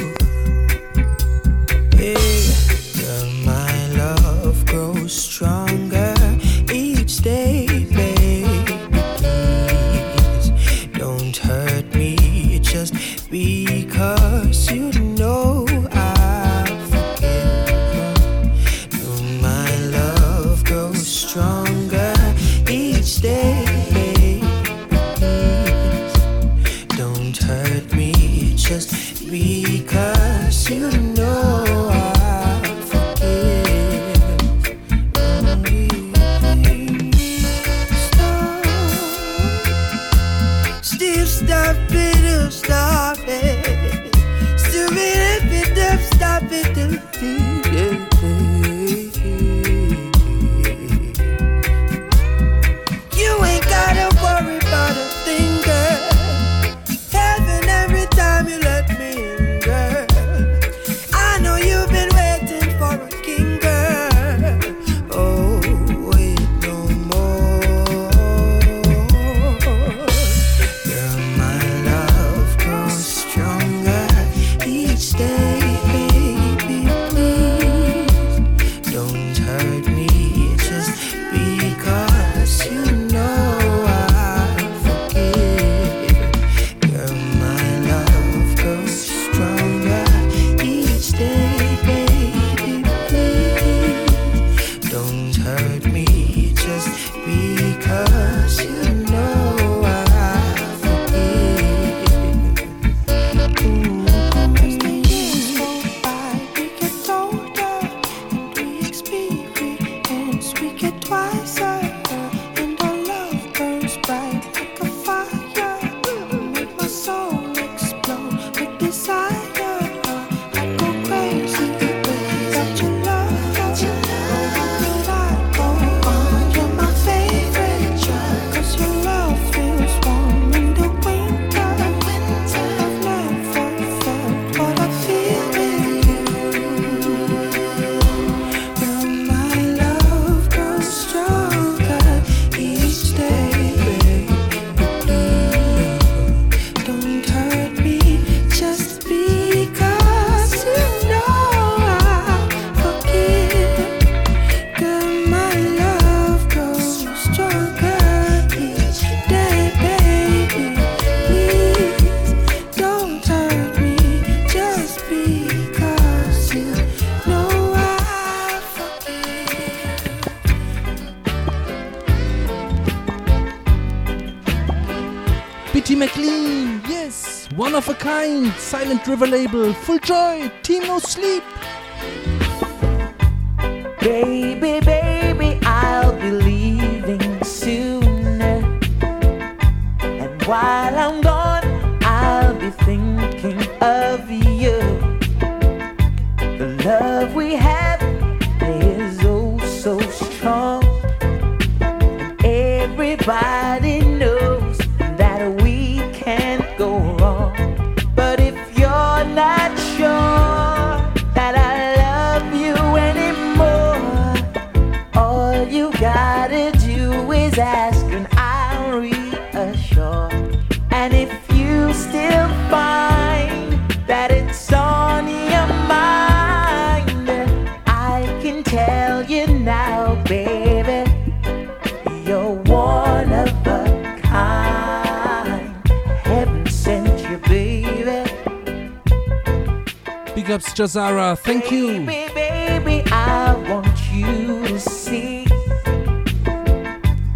Silent River Label, Full Joy, Team No Sleep. Jazara. Thank you. Baby, baby, I want you to see.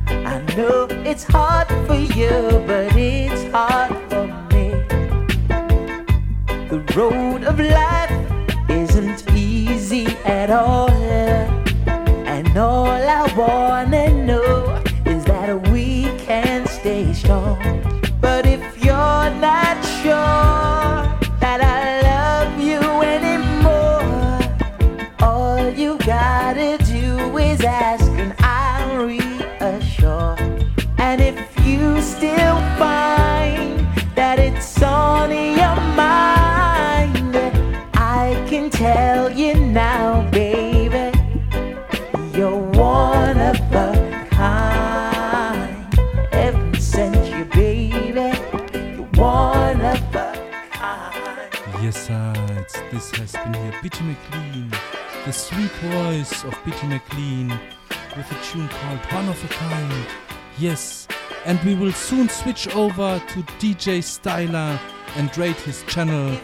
I know it's hard for you, but it's hard for me. The road of life isn't easy at all. Voice of Bitty McLean, with a tune called One of a Kind. Yes, and we will soon switch over to DJ Styler and rate his channel.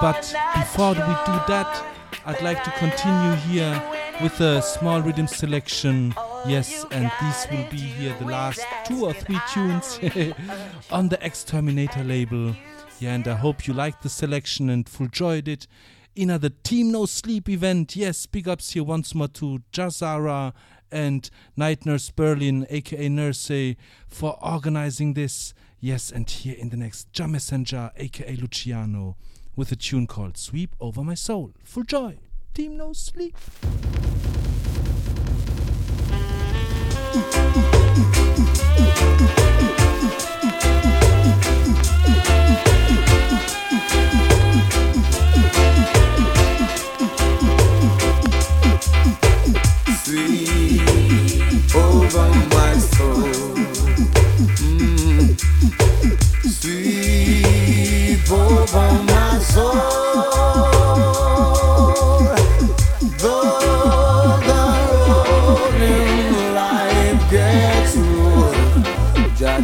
But before we do that, I'd like to continue here with a small rhythm selection. Yes, and these will be here the last two or three tunes on the Xterminator label. Yeah, and I hope you liked the selection and enjoyed it. In the Team No Sleep event, yes, big ups here once more to Jazara and Night Nurse Berlin, aka Nurse, eh, for organizing this. Yes, and here in the next, Jah Messenger, aka Luciano, with a tune called Sweep Over My Soul. Full joy. Team No Sleep.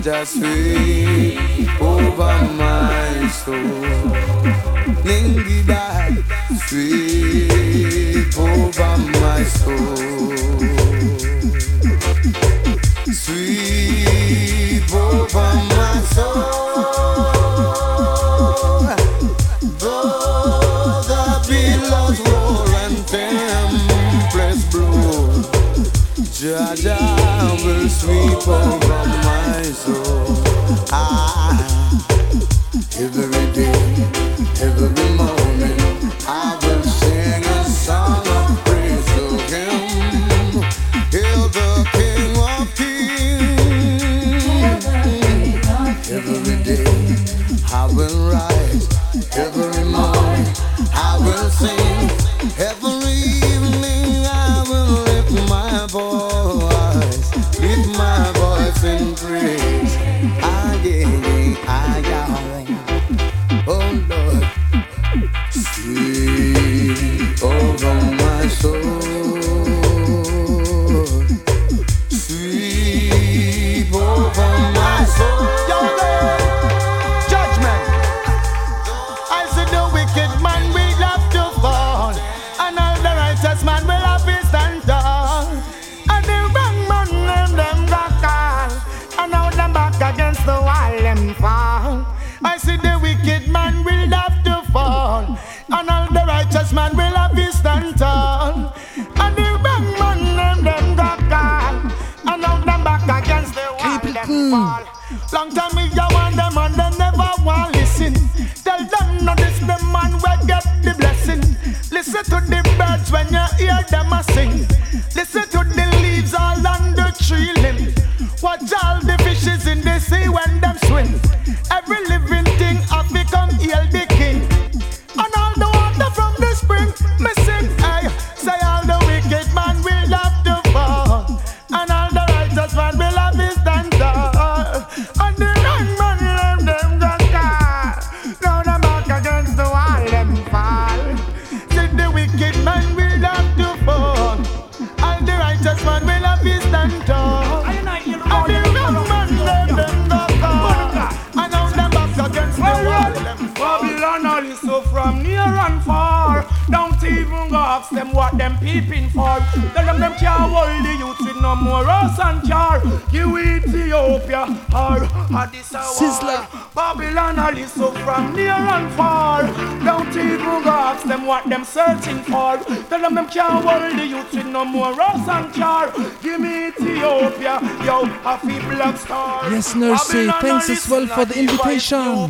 Just sweep over my soul. Die, sweep over my soul. Sweep over my soul. Though the billows roar and tempests blow, Jah will sweep over my soul. Ah, every day, All the fishes in the sea when them swim. Yes, Nurse, thanks as well for the invitation.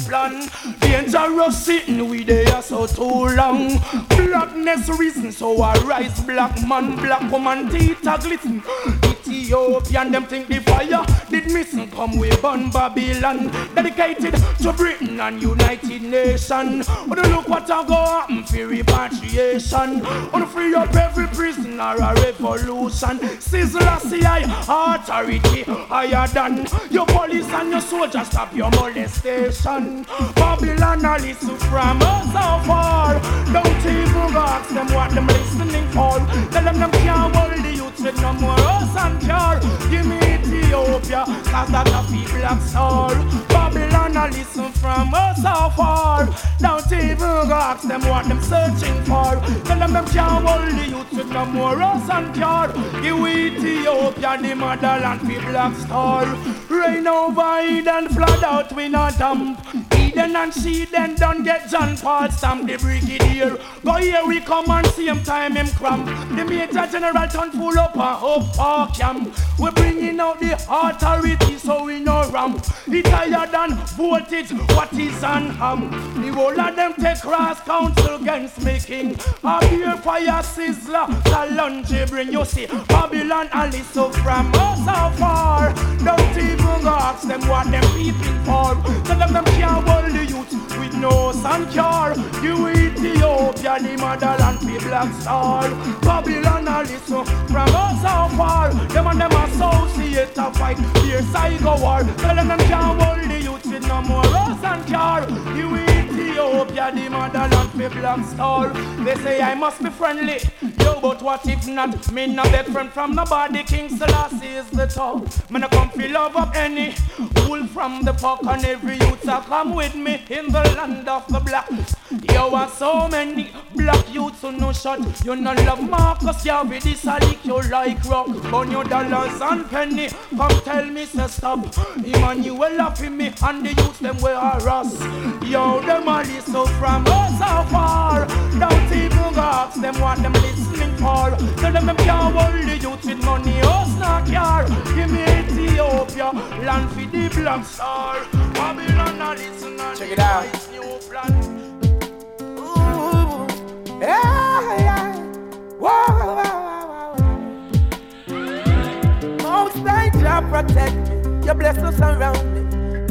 Dangerous sitting we there so too long. Blackness reason, so I rise black man, black woman, teeth are glisten. Ethiopian, them think the fire missing. Come we burn Babylon, dedicated to Britain and United Nations. But look what I go happen for repatriation. On free up every prisoner, a revolution. Sizzle CI authority higher than your police and your soldiers. Stop your molestation. Babylon, I listen from us so far. Don't even ask them what them listening for. Tell them them can't hold with no more us and car. Give me Ethiopia, cause that a people black soul. Babylon, I listen from us so far. Don't even go ask them what them searching for. Tell them them can't hold the youth with no more us and car. Give Ethiopia, the motherland, people black soul. Rain over Eden, flood out, we not dump. And see then don't get John Paul stamp the brigadier. Go here we come and same time him cramp. The major general turn full up and up our camp. We bringing out the authority so we no ramp. He higher than voltage, what is on ham? The whole of them take cross council against making. A beer fire Sizzla, Kalonji bring you see. Babylon and listen from us so far. Don't even ask them what them peeping for. Tell them them can't the youth with no sun car. You Ethiopia, the motherland, be black star. Babylon and listen from us so far. Them and them associate a fight. Here's I go war. Tell them them can't hold the youth with no more rose and car. You Ethiopia, the motherland, be black star. They say I must be friendly. Yo, but what if not? Me no beg friend from nobody. King Selassie is the top. Me no come feel love up any wool from the park and every youth a come with me in the land of the black. Yo, are so many black youths who no shot. You no love Marcus, yeah, with this a lick you like rock. Burn your dollars and penny. Come tell me, say stop. Emmanuel laughing me and the youths them wear us. Yo, them listen from us so far. Don't even go ask them what them listening for. Tell them them can't hold the youth with money, us not car. Give me Ethiopia, land for the black star. Babylon a listen and Check it out. new plan. Yeah, yeah. Whoa, whoa, whoa, whoa. Most I protect me. Your blessings surround me.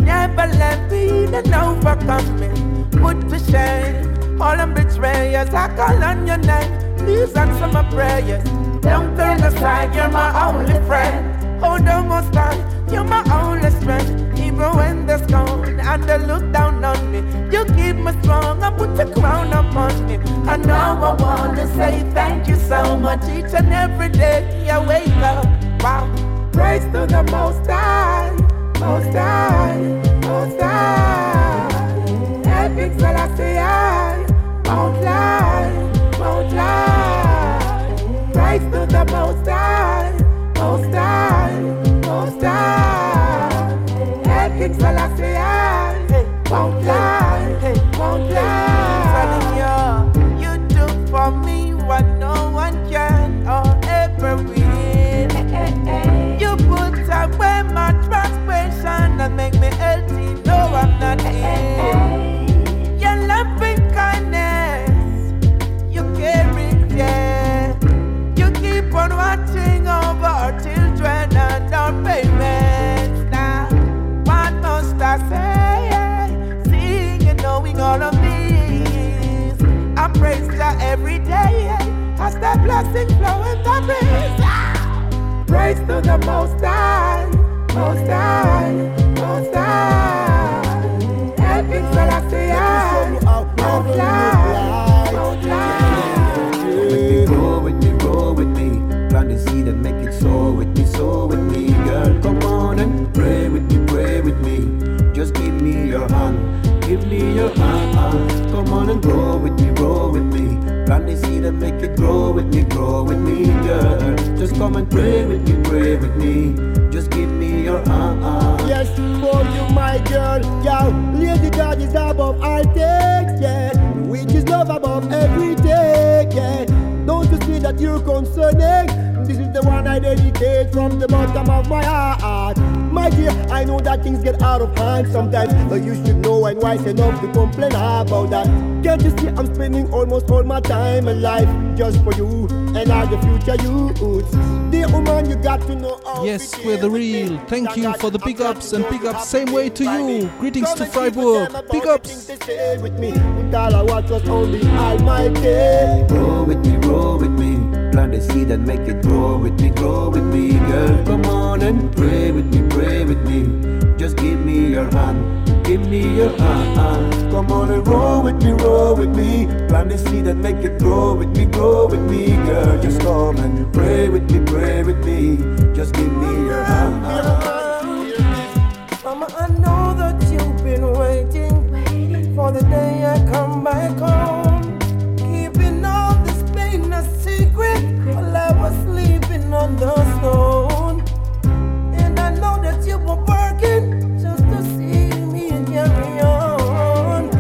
Never let me overcome me. Put to shame all them betrayers. I call on your name. Please answer my prayers. Don't turn aside. You're my only friend. Hold on, most high. You're my only strength. Even when they're gone and they look down on me, you keep me strong I put your crown upon me. I know I want to say thank you so much each and every day. I wake up. Wow. Praise to the Most High, Most High, Most High. Epic Selassie, I won't lie, won't lie. Praise to the Most High, Most High, Most High. Day as the blessing flow in the breeze. Praise to the Most High, Most High, Most High. Helping Selassie, Most High, Most High. Grow with me, grow with me. Plant the seed and make it sow with me, sow with me, girl. Come on and pray with me, pray with me. Just give me your hand, Give me your heart, Come on and roll with me, roll with me. Plant the seed and make it grow with me, grow with me, girl. Just come and pray with me, pray with me. Just give me your heart. Yes, for you, my girl, yeah. Lady God is above all things, yeah. Which is love above everything, yeah. Don't you see that you're concerning? This is the one I dedicate from the bottom of my heart. My dear, I know that things get out of hand sometimes, but you should know I'm wise enough to complain about that. Can't you see I'm spending almost all my time and life just for you and all the future youths? Dear woman, you got to know Yes, we're the real. Thank you for the big ups and big ups. Same way to you. Greetings to Freiburg. Big ups. Stay with me. With all I want was only Almighty. Grow with me, grow with me. Plant the seed and make it grow with me, grow with me, girl. Come on and pray with me, pray with me. Just give me your hand, give me your hand. Come on and roll with me, roll with me. Plant the seed and make it grow with me, grow with me, girl. Just come and pray with me, pray with me. Just give me your hand. Mama, I know that you've been waiting for the day I come back home. And I know that you were working just to see me carry on.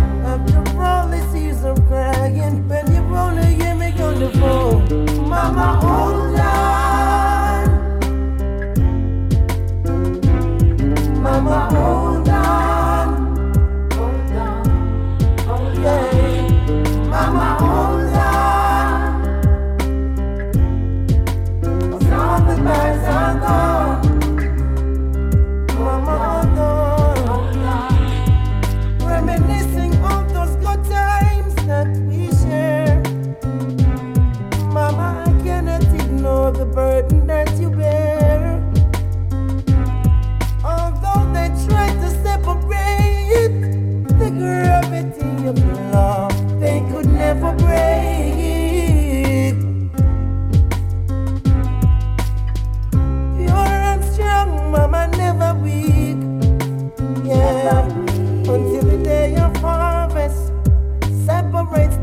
Crying, when you wanna hear me on the phone, Mama, hold on. Mama,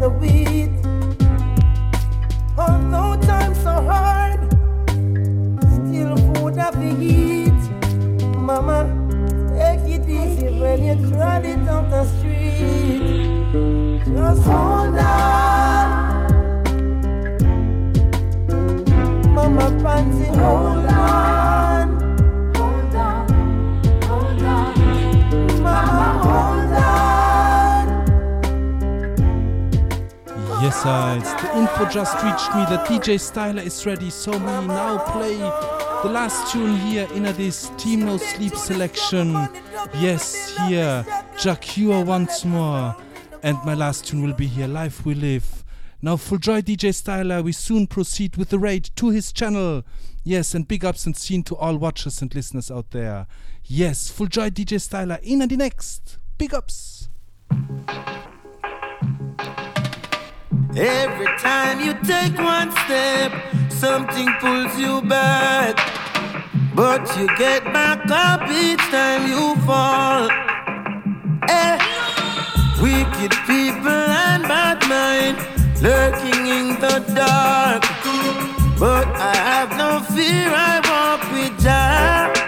the wheat. Although times are hard, still food have to eat. Mama, take it easy when you trot it on the street. Just It's the info just reached me that DJ Styler is ready, so we now play the last tune here in this Team No Sleep selection. Yes, here, Jacure once more. And my last tune will be here, Life We Live. Now, full joy DJ Styler, we soon proceed with the raid to his channel. Yes, and big ups and scene to all watchers and listeners out there. Yes, full joy DJ Styler in and the next. Big ups. Every time you take one step, something pulls you back. But you get back up each time you fall. Eh. Wicked people and bad mind lurking in the dark. But I have no fear, I walk with Jah.